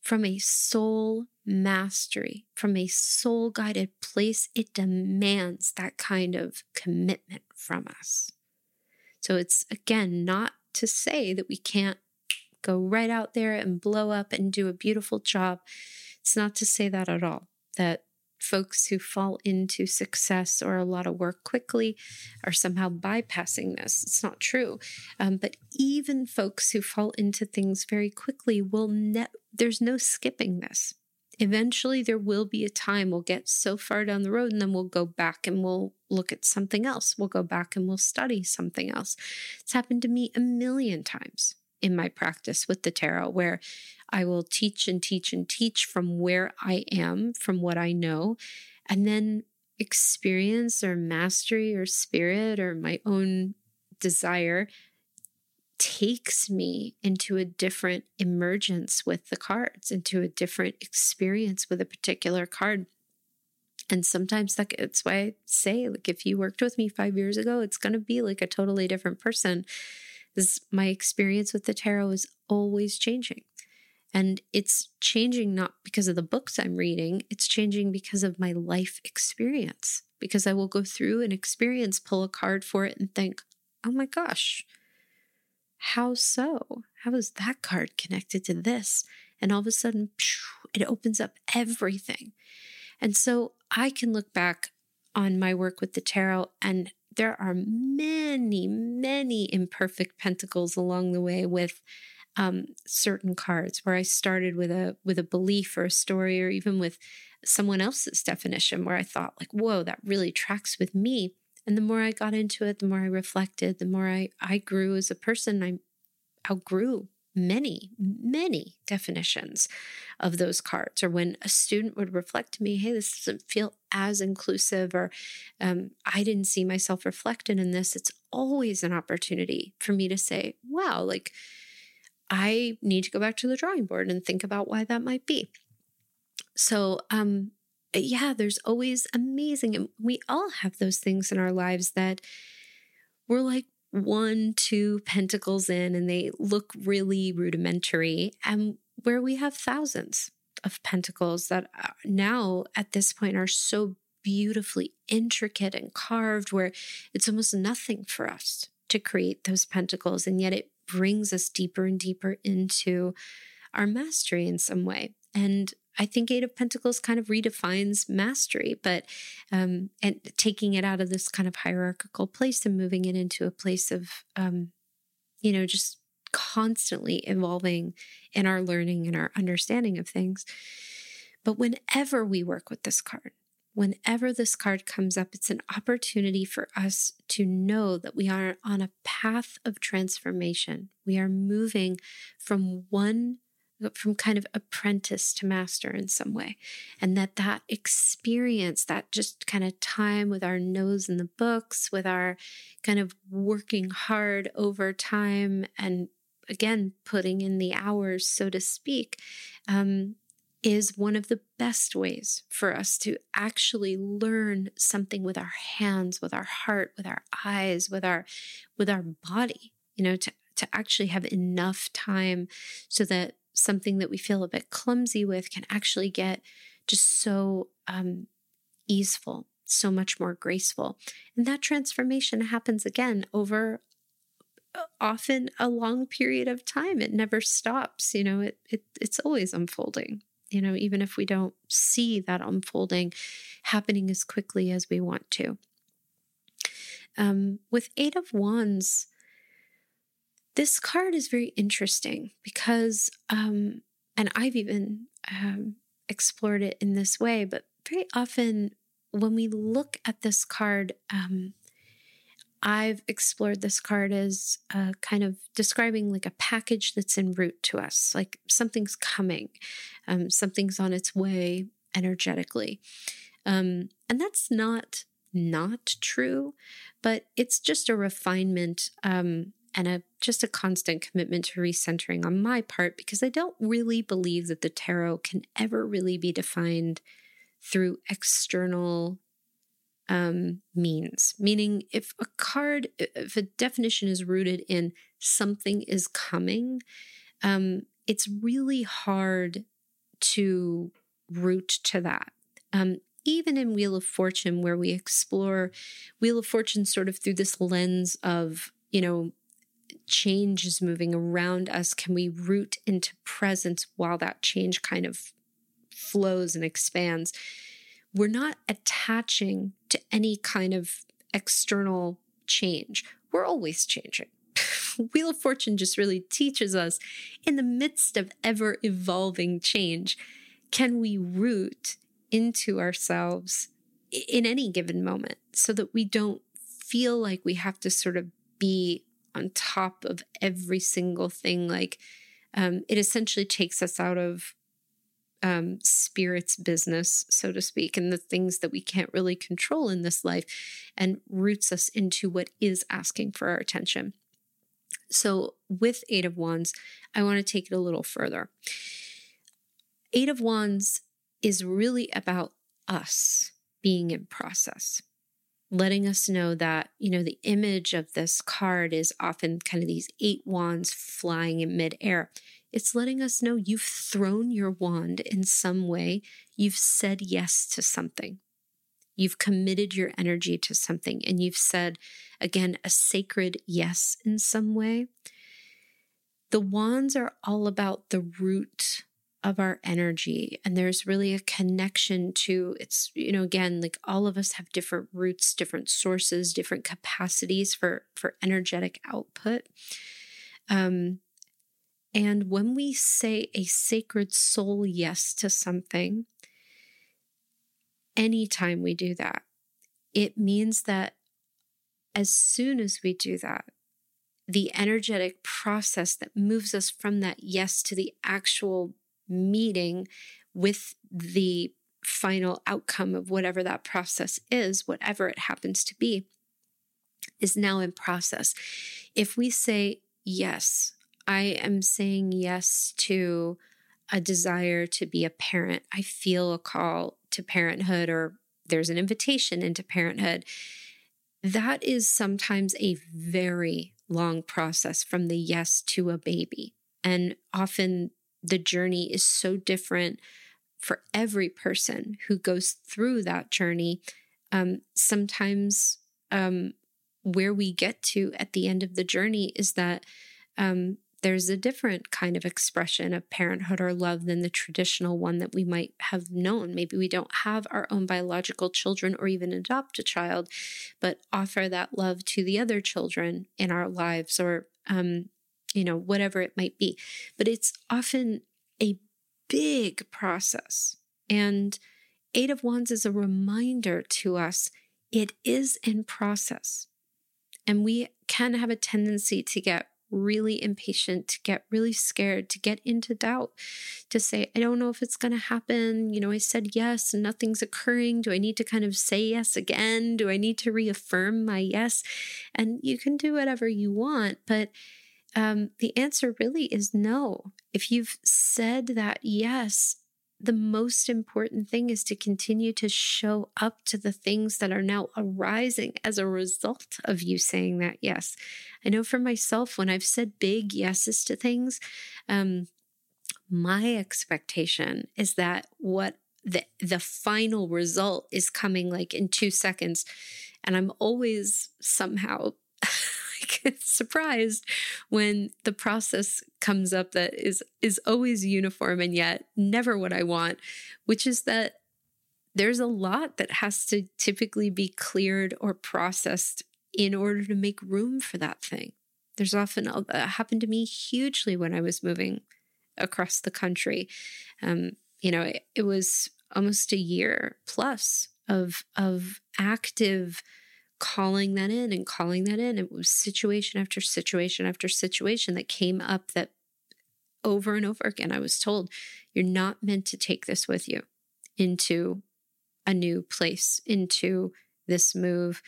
from a soul mastery, from a soul guided place, it demands that kind of commitment from us. So it's again not to say that we can't go right out there and blow up and do a beautiful job. It's not to say that at all, that folks who fall into success or a lot of work quickly are somehow bypassing this. It's not true. Um, but even folks who fall into things very quickly will, ne- there's no skipping this. Eventually, there will be a time we'll get so far down the road and then we'll go back and we'll look at something else. We'll go back and we'll study something else. It's happened to me a million times in my practice with the tarot where I will teach and teach and teach from where I am, from what I know, and then experience or mastery or spirit or my own desire takes me into a different emergence with the cards, into a different experience with a particular card. And sometimes that, that's why I say, like, if you worked with me five years ago, it's going to be like a totally different person. This, my experience with the tarot is always changing. And it's changing not because of the books I'm reading, it's changing because of my life experience. Because I will go through an experience, pull a card for it, and think, oh my gosh, how so? How is that card connected to this? And all of a sudden, it opens up everything. And so I can look back on my work with the tarot, and there are many, many imperfect pentacles along the way with um, certain cards where I started with a with a belief or a story, or even with someone else's definition, where I thought like, "Whoa, that really tracks with me." And the more I got into it, the more I reflected, the more I, I grew as a person. I outgrew many, many definitions of those cards. Or when a student would reflect to me, hey, this doesn't feel as inclusive, or um, I didn't see myself reflected in this, it's always an opportunity for me to say, wow, like I need to go back to the drawing board and think about why that might be. So, um, yeah, there's always amazing, and we all have those things in our lives that we're like, one, two pentacles in and they look really rudimentary, and where we have thousands of pentacles that uh, now at this point are so beautifully intricate and carved, where it's almost nothing for us to create those pentacles. And yet it brings us deeper and deeper into our mastery in some way. And I think Eight of Pentacles kind of redefines mastery, but um, and taking it out of this kind of hierarchical place and moving it into a place of, um, you know, just constantly evolving in our learning and our understanding of things. But whenever we work with this card, whenever this card comes up, it's an opportunity for us to know that we are on a path of transformation. We are moving from one from kind of apprentice to master in some way. And that that experience that just kind of time with our nose in the books with our kind of working hard over time and again putting in the hours so to speak um, is one of the best ways for us to actually learn something with our hands with our heart with our eyes with our with our body you know to to actually have enough time so that something that we feel a bit clumsy with can actually get just so um, easeful, so much more graceful. And that transformation happens again over uh, often a long period of time. It never stops. You know, it, it it's always unfolding. You know, even if we don't see that unfolding happening as quickly as we want to. Um, with Eight of Wands, this card is very interesting because, um, and I've even um, explored it in this way, but very often when we look at this card, um, I've explored this card as uh, kind of describing like a package that's en route to us, like something's coming, um, something's on its way energetically. Um, and that's not not true, but it's just a refinement um, and a just a constant commitment to recentering on my part because I don't really believe that the tarot can ever really be defined through external um, means. Meaning, if a card, if a definition is rooted in something is coming, um, it's really hard to root to that. Um, even in Wheel of Fortune, where we explore Wheel of Fortune sort of through this lens of, you know, change is moving around us, can we root into presence while that change kind of flows and expands? We're not attaching to any kind of external change. We're always changing. Wheel of Fortune just really teaches us in the midst of ever evolving change, can we root into ourselves in any given moment so that we don't feel like we have to sort of be on top of every single thing. Like um, it essentially takes us out of um, spirit's business, so to speak, and the things that we can't really control in this life and roots us into what is asking for our attention. So, with Eight of Wands, I want to take it a little further. Eight of Wands is really about us being in process letting us know that, you know, the image of this card is often kind of these eight wands flying in midair. It's letting us know you've thrown your wand in some way. You've said yes to something. You've committed your energy to something and you've said, again, a sacred yes in some way. The wands are all about the root of our energy and there's really a connection to it's you know again like all of us have different roots different sources different capacities for for energetic output. Um and when we say a sacred soul yes to something anytime we do that it means that as soon as we do that the energetic process that moves us from that yes to the actual meeting with the final outcome of whatever that process is, whatever it happens to be, is now in process. If we say, Yes, I am saying yes to a desire to be a parent, I feel a call to parenthood, or there's an invitation into parenthood. That is sometimes a very long process from the yes to a baby. And often the journey is so different for every person who goes through that journey. Um, sometimes um, where we get to at the end of the journey is that um, there's a different kind of expression of parenthood or love than the traditional one that we might have known. Maybe we don't have our own biological children or even adopt a child, but offer that love to the other children in our lives or, um, you know, whatever it might be. But it's often a big process. And Eight of Wands is a reminder to us it is in process. And we can have a tendency to get really impatient, to get really scared, to get into doubt, to say, I don't know if it's going to happen. You know, I said yes and nothing's occurring. Do I need to kind of say yes again? Do I need to reaffirm my yes? And you can do whatever you want, but um, the answer really is no. If you've said that yes, the most important thing is to continue to show up to the things that are now arising as a result of you saying that yes. I know for myself, when I've said big yeses to things, um, my expectation is that what the the final result is coming like in two seconds, and I'm always somehow surprised when the process comes up that is is always uniform and yet never what I want, which is that there's a lot that has to typically be cleared or processed in order to make room for that thing. There's often uh, happened to me hugely when I was moving across the country. Um, you know, it, it was almost a year plus of of active calling that in and calling that in. It was situation after situation after situation that came up that over and over again I was told, you're not meant to take this with you into a new place, into this move.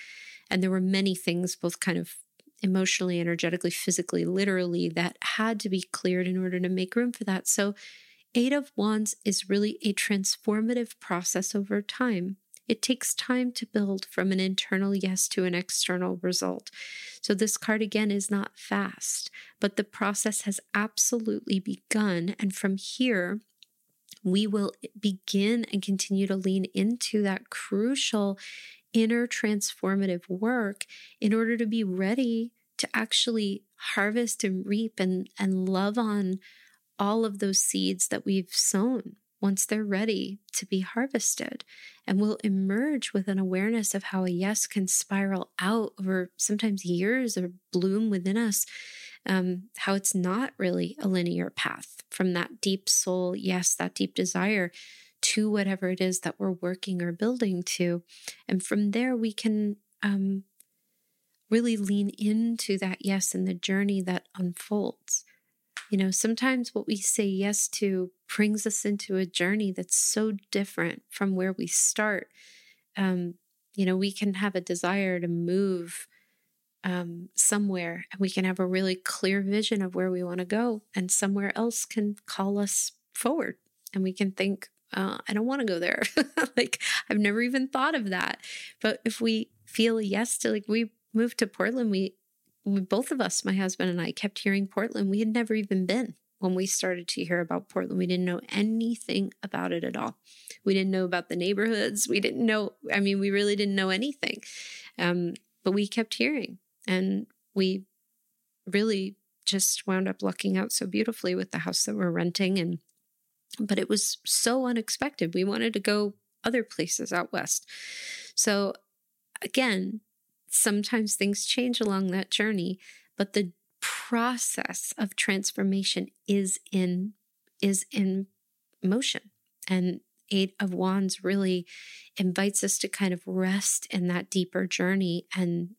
And there were many things, both kind of emotionally, energetically, physically, literally, that had to be cleared in order to make room for that. So, Eight of Wands is really a transformative process over time. It takes time to build from an internal yes to an external result. So, this card again is not fast, but the process has absolutely begun. And from here, we will begin and continue to lean into that crucial inner transformative work in order to be ready to actually harvest and reap and, and love on all of those seeds that we've sown once they're ready to be harvested. And we'll emerge with an awareness of how a yes can spiral out over sometimes years or bloom within us. Um, how it's not really a linear path from that deep soul, yes, that deep desire to whatever it is that we're working or building to. And from there, we can um, really lean into that yes and the journey that unfolds. You know, sometimes what we say yes to brings us into a journey that's so different from where we start. Um, you know, we can have a desire to move um, somewhere and we can have a really clear vision of where we want to go, and somewhere else can call us forward. And we can think, uh, I don't want to go there. like, I've never even thought of that. But if we feel yes to, like, we moved to Portland, we both of us, my husband and I, kept hearing Portland. We had never even been when we started to hear about Portland. We didn't know anything about it at all. We didn't know about the neighborhoods. We didn't know, I mean, we really didn't know anything. Um, but we kept hearing, and we really just wound up lucking out so beautifully with the house that we're renting. And, but it was so unexpected. We wanted to go other places out west. So, again, sometimes things change along that journey, but the process of transformation is in is in motion. And Eight of Wands really invites us to kind of rest in that deeper journey and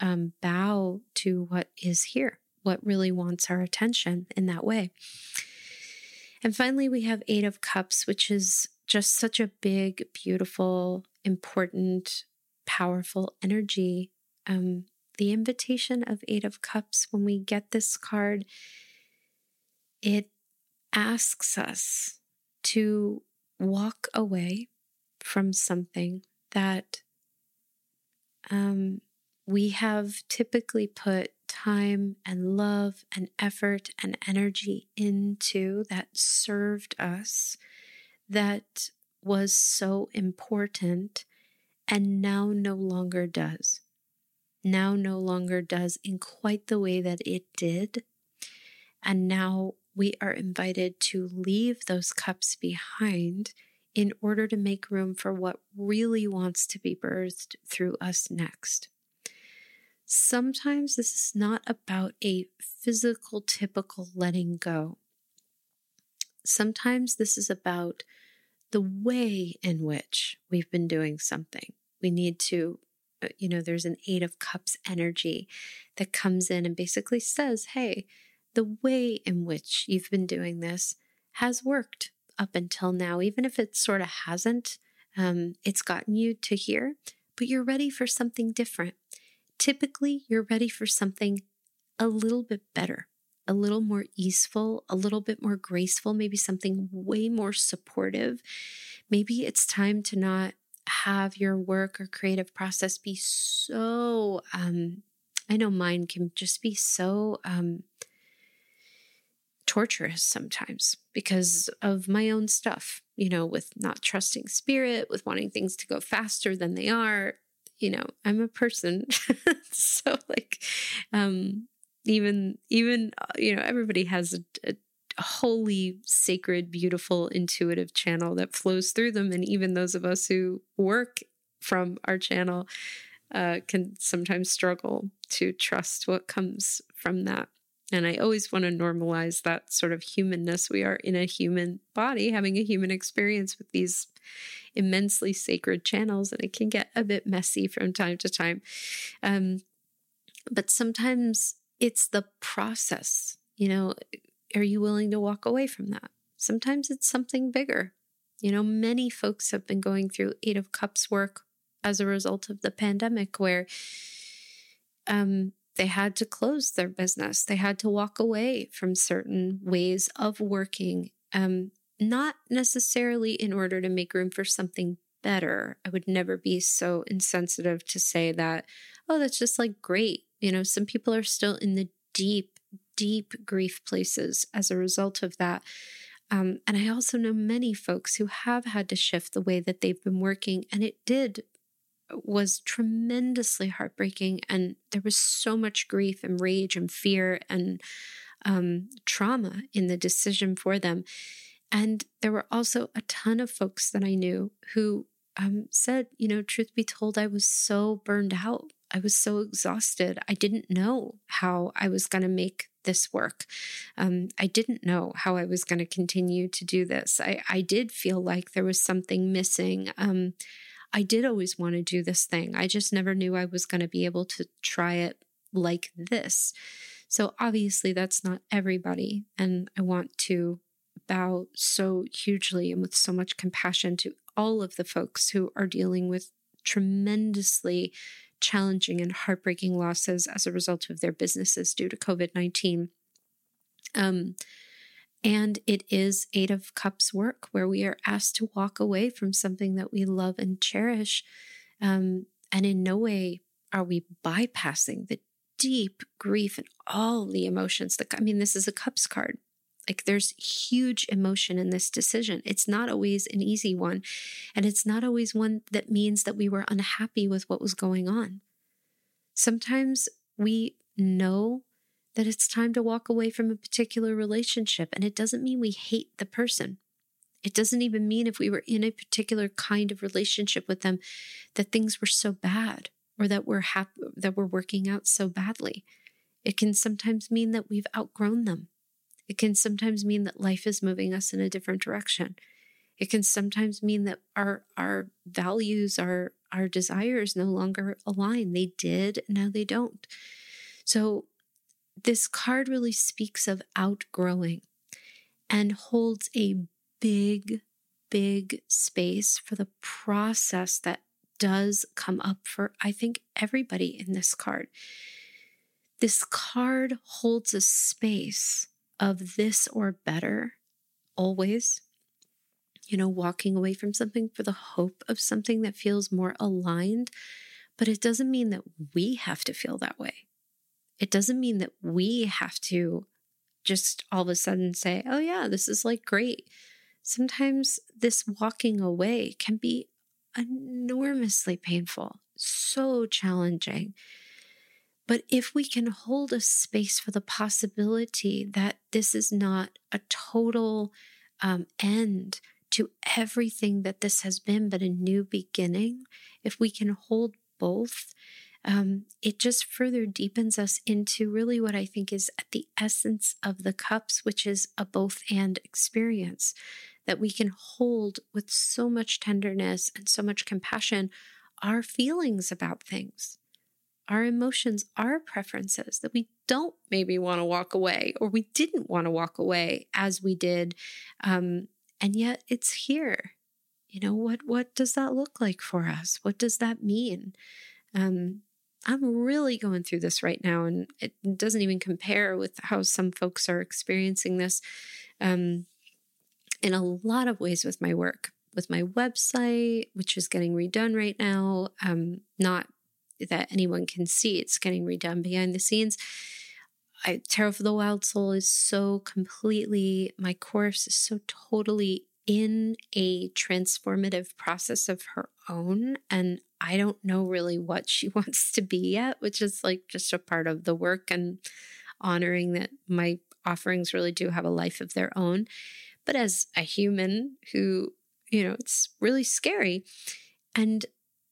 um, bow to what is here, what really wants our attention in that way. And finally, we have Eight of Cups, which is just such a big, beautiful, important, powerful energy. Um, the invitation of Eight of Cups, when we get this card, it asks us to walk away from something that um, we have typically put time and love and effort and energy into that served us, that was so important, and now no longer does. Now no longer does in quite the way that it did. And now we are invited to leave those cups behind in order to make room for what really wants to be birthed through us next. Sometimes this is not about a physical, typical letting go. Sometimes this is about the way in which we've been doing something. We need to, you know, there's an Eight of Cups energy that comes in and basically says, hey, the way in which you've been doing this has worked up until now, even if it sort of hasn't. Um, it's gotten you to here, but you're ready for something different. Typically, you're ready for something a little bit better, a little more easeful, a little bit more graceful, maybe something way more supportive. Maybe it's time to not have your work or creative process be so, um, I know mine can just be so um, torturous sometimes because of my own stuff, you know, with not trusting spirit, with wanting things to go faster than they are. You know, I'm a person. so like um even even uh, you know, everybody has a, a holy, sacred, beautiful, intuitive channel that flows through them. And even those of us who work from our channel uh, can sometimes struggle to trust what comes from that. And I always want to normalize that sort of humanness. We are in a human body having a human experience with these immensely sacred channels, and it can get a bit messy from time to time. Um, but sometimes it's the process. You know, are you willing to walk away from that? Sometimes it's something bigger. You know, many folks have been going through Eight of Cups work as a result of the pandemic, where um, they had to close their business. They had to walk away from certain ways of working, um, not necessarily in order to make room for something better. I would never be so insensitive to say that, oh, that's just like great. You know, some people are still in the deep, deep grief places as a result of that. Um, and I also know many folks who have had to shift the way that they've been working, and it did was tremendously heartbreaking. And there was so much grief and rage and fear and um, trauma in the decision for them. And there were also a ton of folks that I knew who um, said, you know, truth be told, I was so burned out. I was so exhausted. I didn't know how I was going to make this work. Um, I didn't know how I was going to continue to do this. I, I did feel like there was something missing. Um, I did always want to do this thing. I just never knew I was going to be able to try it like this. So obviously, that's not everybody. And I want to bow so hugely and with so much compassion to all of the folks who are dealing with tremendously challenging and heartbreaking losses as a result of their businesses due to COVID 19. Um, and it is Eight of Cups work where we are asked to walk away from something that we love and cherish. Um, and in no way are we bypassing the deep grief and all the emotions that, I mean, this is a Cups card. Like there's huge emotion in this decision. It's not always an easy one. And it's not always one that means that we were unhappy with what was going on. Sometimes we know that it's time to walk away from a particular relationship. And it doesn't mean we hate the person. It doesn't even mean if we were in a particular kind of relationship with them that things were so bad or that we're happy that we're working out so badly. It can sometimes mean that we've outgrown them. It can sometimes mean that life is moving us in a different direction. It can sometimes mean that our our values, our our desires no longer align. They did, now they don't. So this card really speaks of outgrowing and holds a big, big space for the process that does come up for, I think, everybody in this card. This card holds a space of this or better always. You know, walking away from something for the hope of something that feels more aligned. But it doesn't mean that we have to feel that way. It doesn't mean that we have to just all of a sudden say, oh, yeah, this is like great. Sometimes this walking away can be enormously painful, so challenging. But if we can hold a space for the possibility that this is not a total um, end to everything that this has been, but a new beginning, if we can hold both, um, it just further deepens us into really what I think is at the essence of the cups, which is a both and experience that we can hold with so much tenderness and so much compassion our feelings about things, our emotions, our preferences, that we don't maybe want to walk away or we didn't want to walk away as we did. Um, and yet it's here. You know, what, what does that look like for us? What does that mean? Um, I'm really going through this right now, and it doesn't even compare with how some folks are experiencing this um, in a lot of ways with my work, with my website, which is getting redone right now. Um, not that anyone can see, it's getting redone behind the scenes. I, Tarot for the Wild Soul is so completely, my course is so totally in a transformative process of her own. And I don't know really what she wants to be yet, which is like just a part of the work and honoring that my offerings really do have a life of their own. But as a human who, you know, it's really scary. And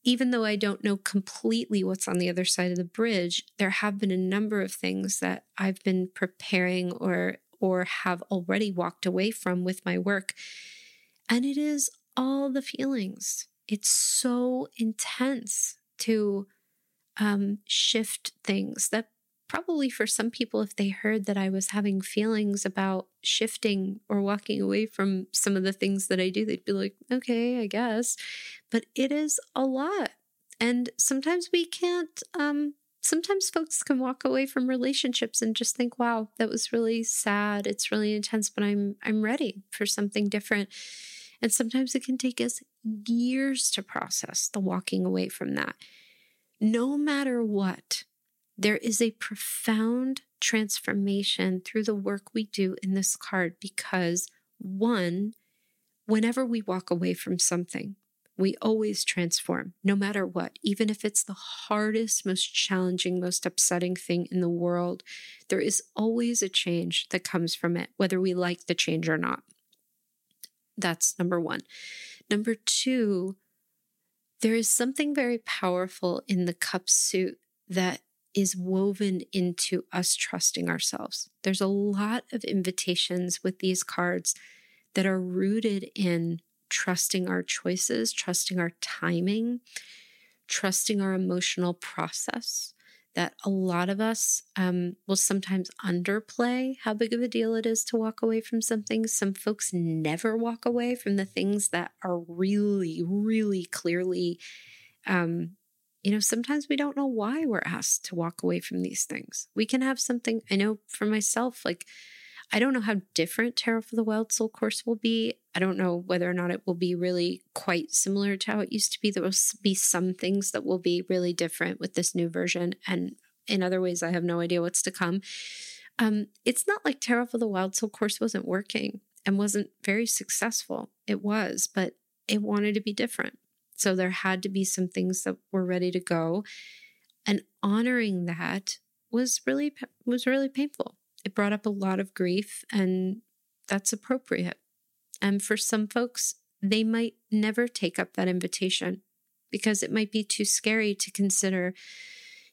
even though I don't know completely what's on the other side of the bridge, there have been a number of things that I've been preparing or or have already walked away from with my work. And it is all the feelings it's so intense to um, shift things that probably for some people, if they heard that I was having feelings about shifting or walking away from some of the things that I do, they'd be like, okay, I guess. But it is a lot. And sometimes we can't, um, sometimes folks can walk away from relationships and just think, wow, that was really sad. It's really intense, but I'm, I'm ready for something different. And sometimes it can take us years to process the walking away from that. No matter what, there is a profound transformation through the work we do in this card because, one, whenever we walk away from something, we always transform, no matter what. Even if it's the hardest, most challenging, most upsetting thing in the world, there is always a change that comes from it, whether we like the change or not. That's number one. Number two, there is something very powerful in the cup suit that is woven into us trusting ourselves. There's a lot of invitations with these cards that are rooted in trusting our choices, trusting our timing, trusting our emotional process, that a lot of us um, will sometimes underplay how big of a deal it is to walk away from something. Some folks never walk away from the things that are really, really clearly, um, you know, sometimes we don't know why we're asked to walk away from these things. We can have something, I know for myself, like, I don't know how different Tarot for the Wild Soul course will be. I don't know whether or not it will be really quite similar to how it used to be. There will be some things that will be really different with this new version. And in other ways, I have no idea what's to come. Um, it's not like Tarot for the Wild Soul course wasn't working and wasn't very successful. It was, but it wanted to be different. So there had to be some things that were ready to go. And honoring that was really was really painful it brought up a lot of grief, and that's appropriate. And for some folks, they might never take up that invitation because it might be too scary to consider,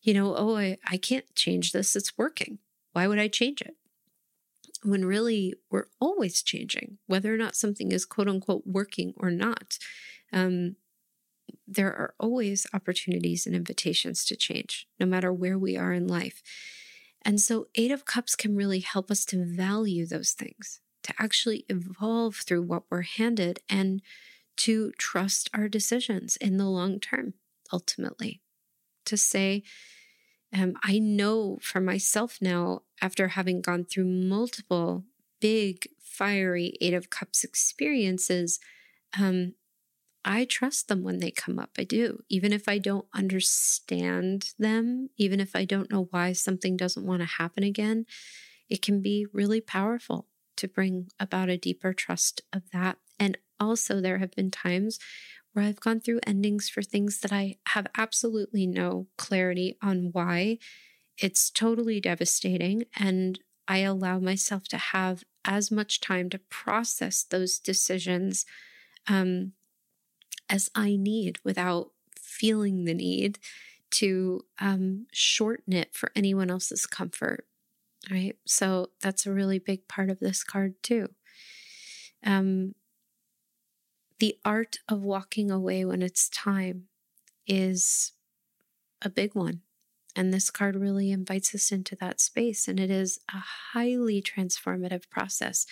you know, oh, I, I can't change this. It's working. Why would I change it? when really we're always changing, whether or not something is quote unquote working or not. Um, there are always opportunities and invitations to change, no matter where we are in life. And so, Eight of Cups can really help us to value those things, to actually evolve through what we're handed, and to trust our decisions in the long term, ultimately. To say, um, I know for myself now, after having gone through multiple big, fiery Eight of Cups experiences, um, I trust them when they come up. I do. Even if I don't understand them, even if I don't know why something doesn't want to happen again, it can be really powerful to bring about a deeper trust of that. And also, there have been times where I've gone through endings for things that I have absolutely no clarity on why. It's totally devastating. And I allow myself to have as much time to process those decisions um, as I need without feeling the need to um, shorten it for anyone else's comfort. Right. So that's a really big part of this card, too. Um, the art of walking away when it's time is a big one. And this card really invites us into that space. And it is a highly transformative process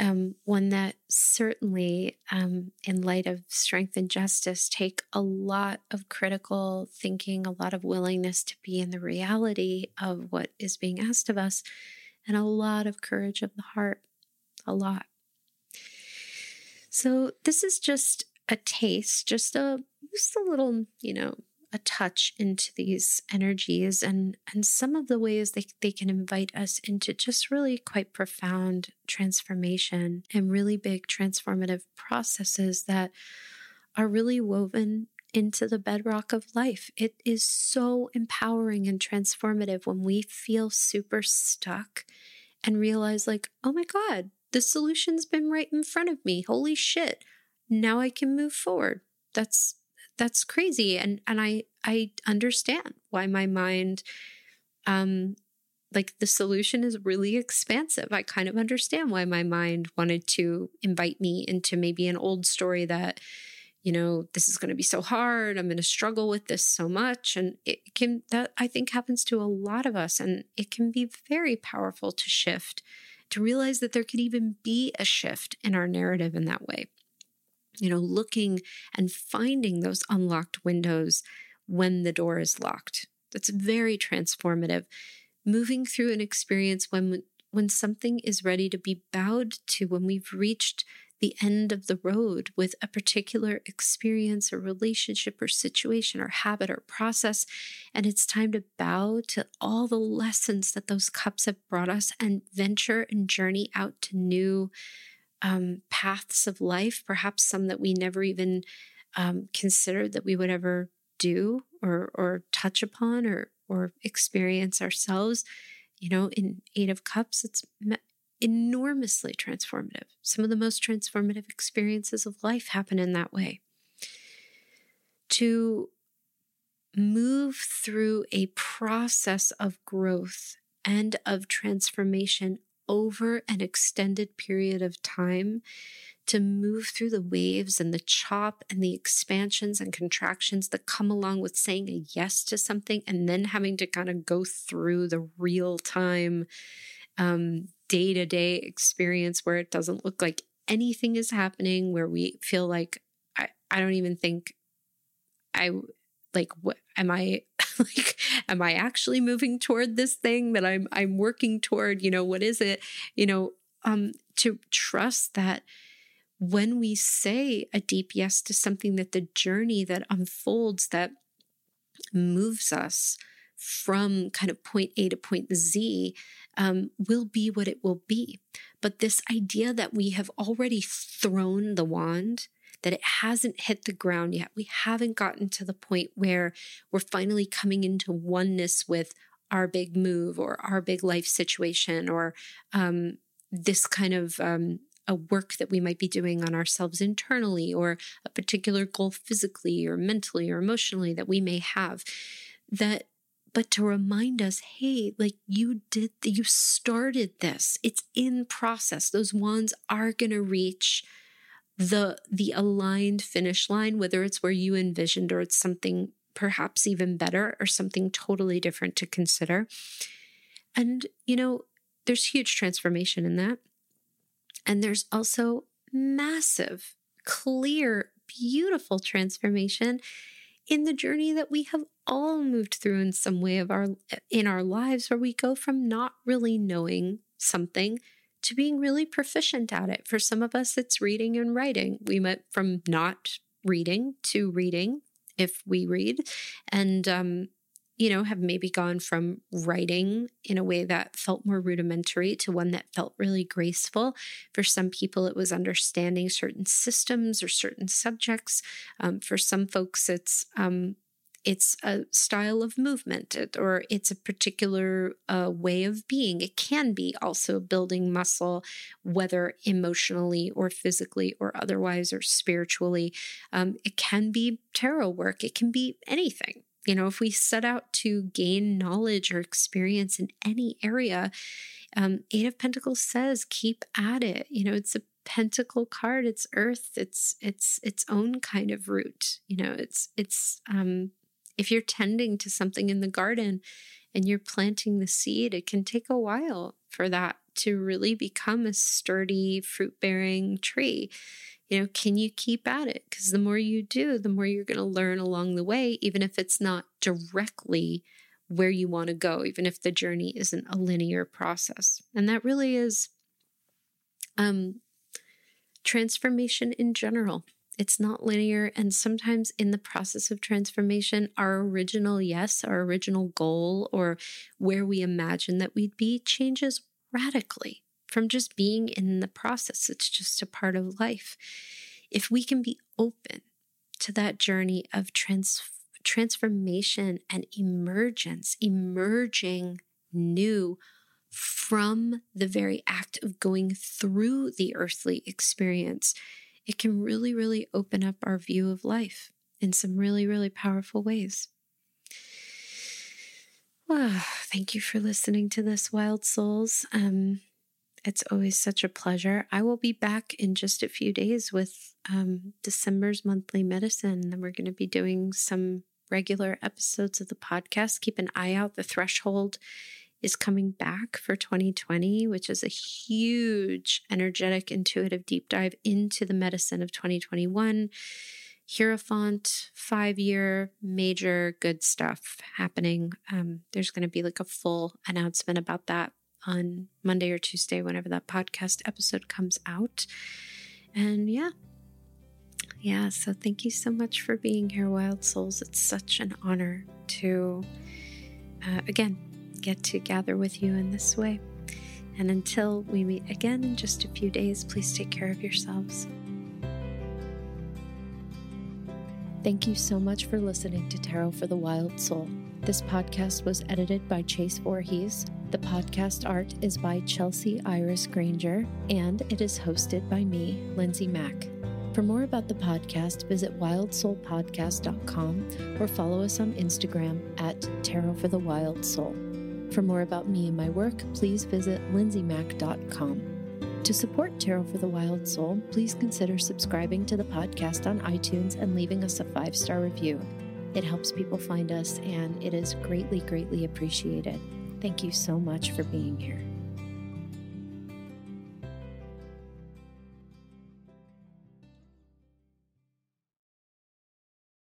um, one that certainly, um, in light of strength and justice, take a lot of critical thinking, a lot of willingness to be in the reality of what is being asked of us, and a lot of courage of the heart. A lot. So, this is just a taste, just a just a little, you know, a touch into these energies and and some of the ways they, they can invite us into just really quite profound transformation and really big transformative processes that are really woven into the bedrock of life. It is so empowering and transformative when we feel super stuck and realize, like, oh my God, the solution's been right in front of me. Holy shit. Now I can move forward. That's that's crazy and and i i understand why my mind um like the solution is really expansive. I kind of understand why my mind wanted to invite me into maybe an old story that you know this is going to be so hard. I'm going to struggle with this so much. And it can that i think happens to a lot of us and it can be very powerful to shift to realize that there could even be a shift in our narrative in that way you know, looking and finding those unlocked windows when the door is locked. That's very transformative. Moving through an experience when when something is ready to be bowed to, when we've reached the end of the road with a particular experience or relationship or situation or habit or process. And it's time to bow to all the lessons that those cups have brought us and venture and journey out to new um, paths of life, perhaps some that we never even um, considered that we would ever do or or touch upon or or experience ourselves. You know, in Eight of Cups, it's enormously transformative. Some of the most transformative experiences of life happen in that way. To move through a process of growth and of transformation over an extended period of time to move through the waves and the chop and the expansions and contractions that come along with saying a yes to something and then having to kind of go through the real time day to day experience where it doesn't look like anything is happening, where we feel like I, I don't even think I like what am I like am I actually moving toward this thing that I'm I'm working toward you know what is it you know um to trust that when we say a deep yes to something that the journey that unfolds that moves us from kind of point A to point Z um, will be what it will be. But this idea that we have already thrown the wand that it hasn't hit the ground yet. We haven't gotten to the point where we're finally coming into oneness with our big move or our big life situation or um, this kind of um, a work that we might be doing on ourselves internally or a particular goal physically or mentally or emotionally that we may have that but to remind us, hey, like you did, you started this. It's in process. Those wands are going to reach the the aligned finish line, whether it's where you envisioned or it's something perhaps even better or something totally different to consider. And you know, there's huge transformation in that. And there's also massive, clear, beautiful transformation in the journey that we have all moved through in some way of our in our lives where we go from not really knowing something to being really proficient at it. For some of us it's reading and writing. We went from not reading to reading if we read and um you know, have maybe gone from writing in a way that felt more rudimentary to one that felt really graceful. For some people, it was understanding certain systems or certain subjects. Um, for some folks, it's um, it's a style of movement or it's a particular uh, way of being. It can be also building muscle, whether emotionally or physically or otherwise or spiritually. Um, it can be tarot work, it can be anything. You know, if we set out to gain knowledge or experience in any area, um, Eight of Pentacles says keep at it. You know, it's a pentacle card it's earth it's it's its own kind of root you know it's it's um if you're tending to something in the garden and you're planting the seed it can take a while for that to really become a sturdy fruit bearing tree you know, can you keep at it? Because the more you do, the more you're going to learn along the way, even if it's not directly where you want to go, even if the journey isn't a linear process. And that really is um, transformation in general. It's not linear. And sometimes in the process of transformation, our original yes, our original goal, or where we imagine that we'd be changes radically from just being in the process. It's just a part of life. If we can be open to that journey of trans- transformation and emergence, emerging new from the very act of going through the earthly experience, it can really, really open up our view of life in some really, really powerful ways. Well, thank you for listening to this, Wild Souls. Um, it's always such a pleasure. I will be back in just a few days with um, December's monthly medicine. And we're going to be doing some regular episodes of the podcast. Keep an eye out. The threshold is coming back for 2020, which is a huge, energetic, intuitive deep dive into the medicine of 2021. Hierophant, five year, major good stuff happening. Um, there's going to be like a full announcement about that on Monday or Tuesday, whenever that podcast episode comes out. And yeah, yeah, so thank you so much for being here, Wild Souls. It's such an honor to, uh, again, get to gather with you in this way. And until we meet again in just a few days, please take care of yourselves. Thank you so much for listening to Tarot for the Wild Soul. This podcast was edited by Chase Voorhees the podcast art is by Chelsea Iris Granger, and it is hosted by me, Lindsay Mack. For more about the podcast, visit wildsoulpodcast.com or follow us on Instagram at Tarot for the Wild Soul. For more about me and my work, please visit lindsaymack.com. To support Tarot for the Wild Soul, please consider subscribing to the podcast on iTunes and leaving us a five star review. It helps people find us, and it is greatly, greatly appreciated. Thank you so much for being here.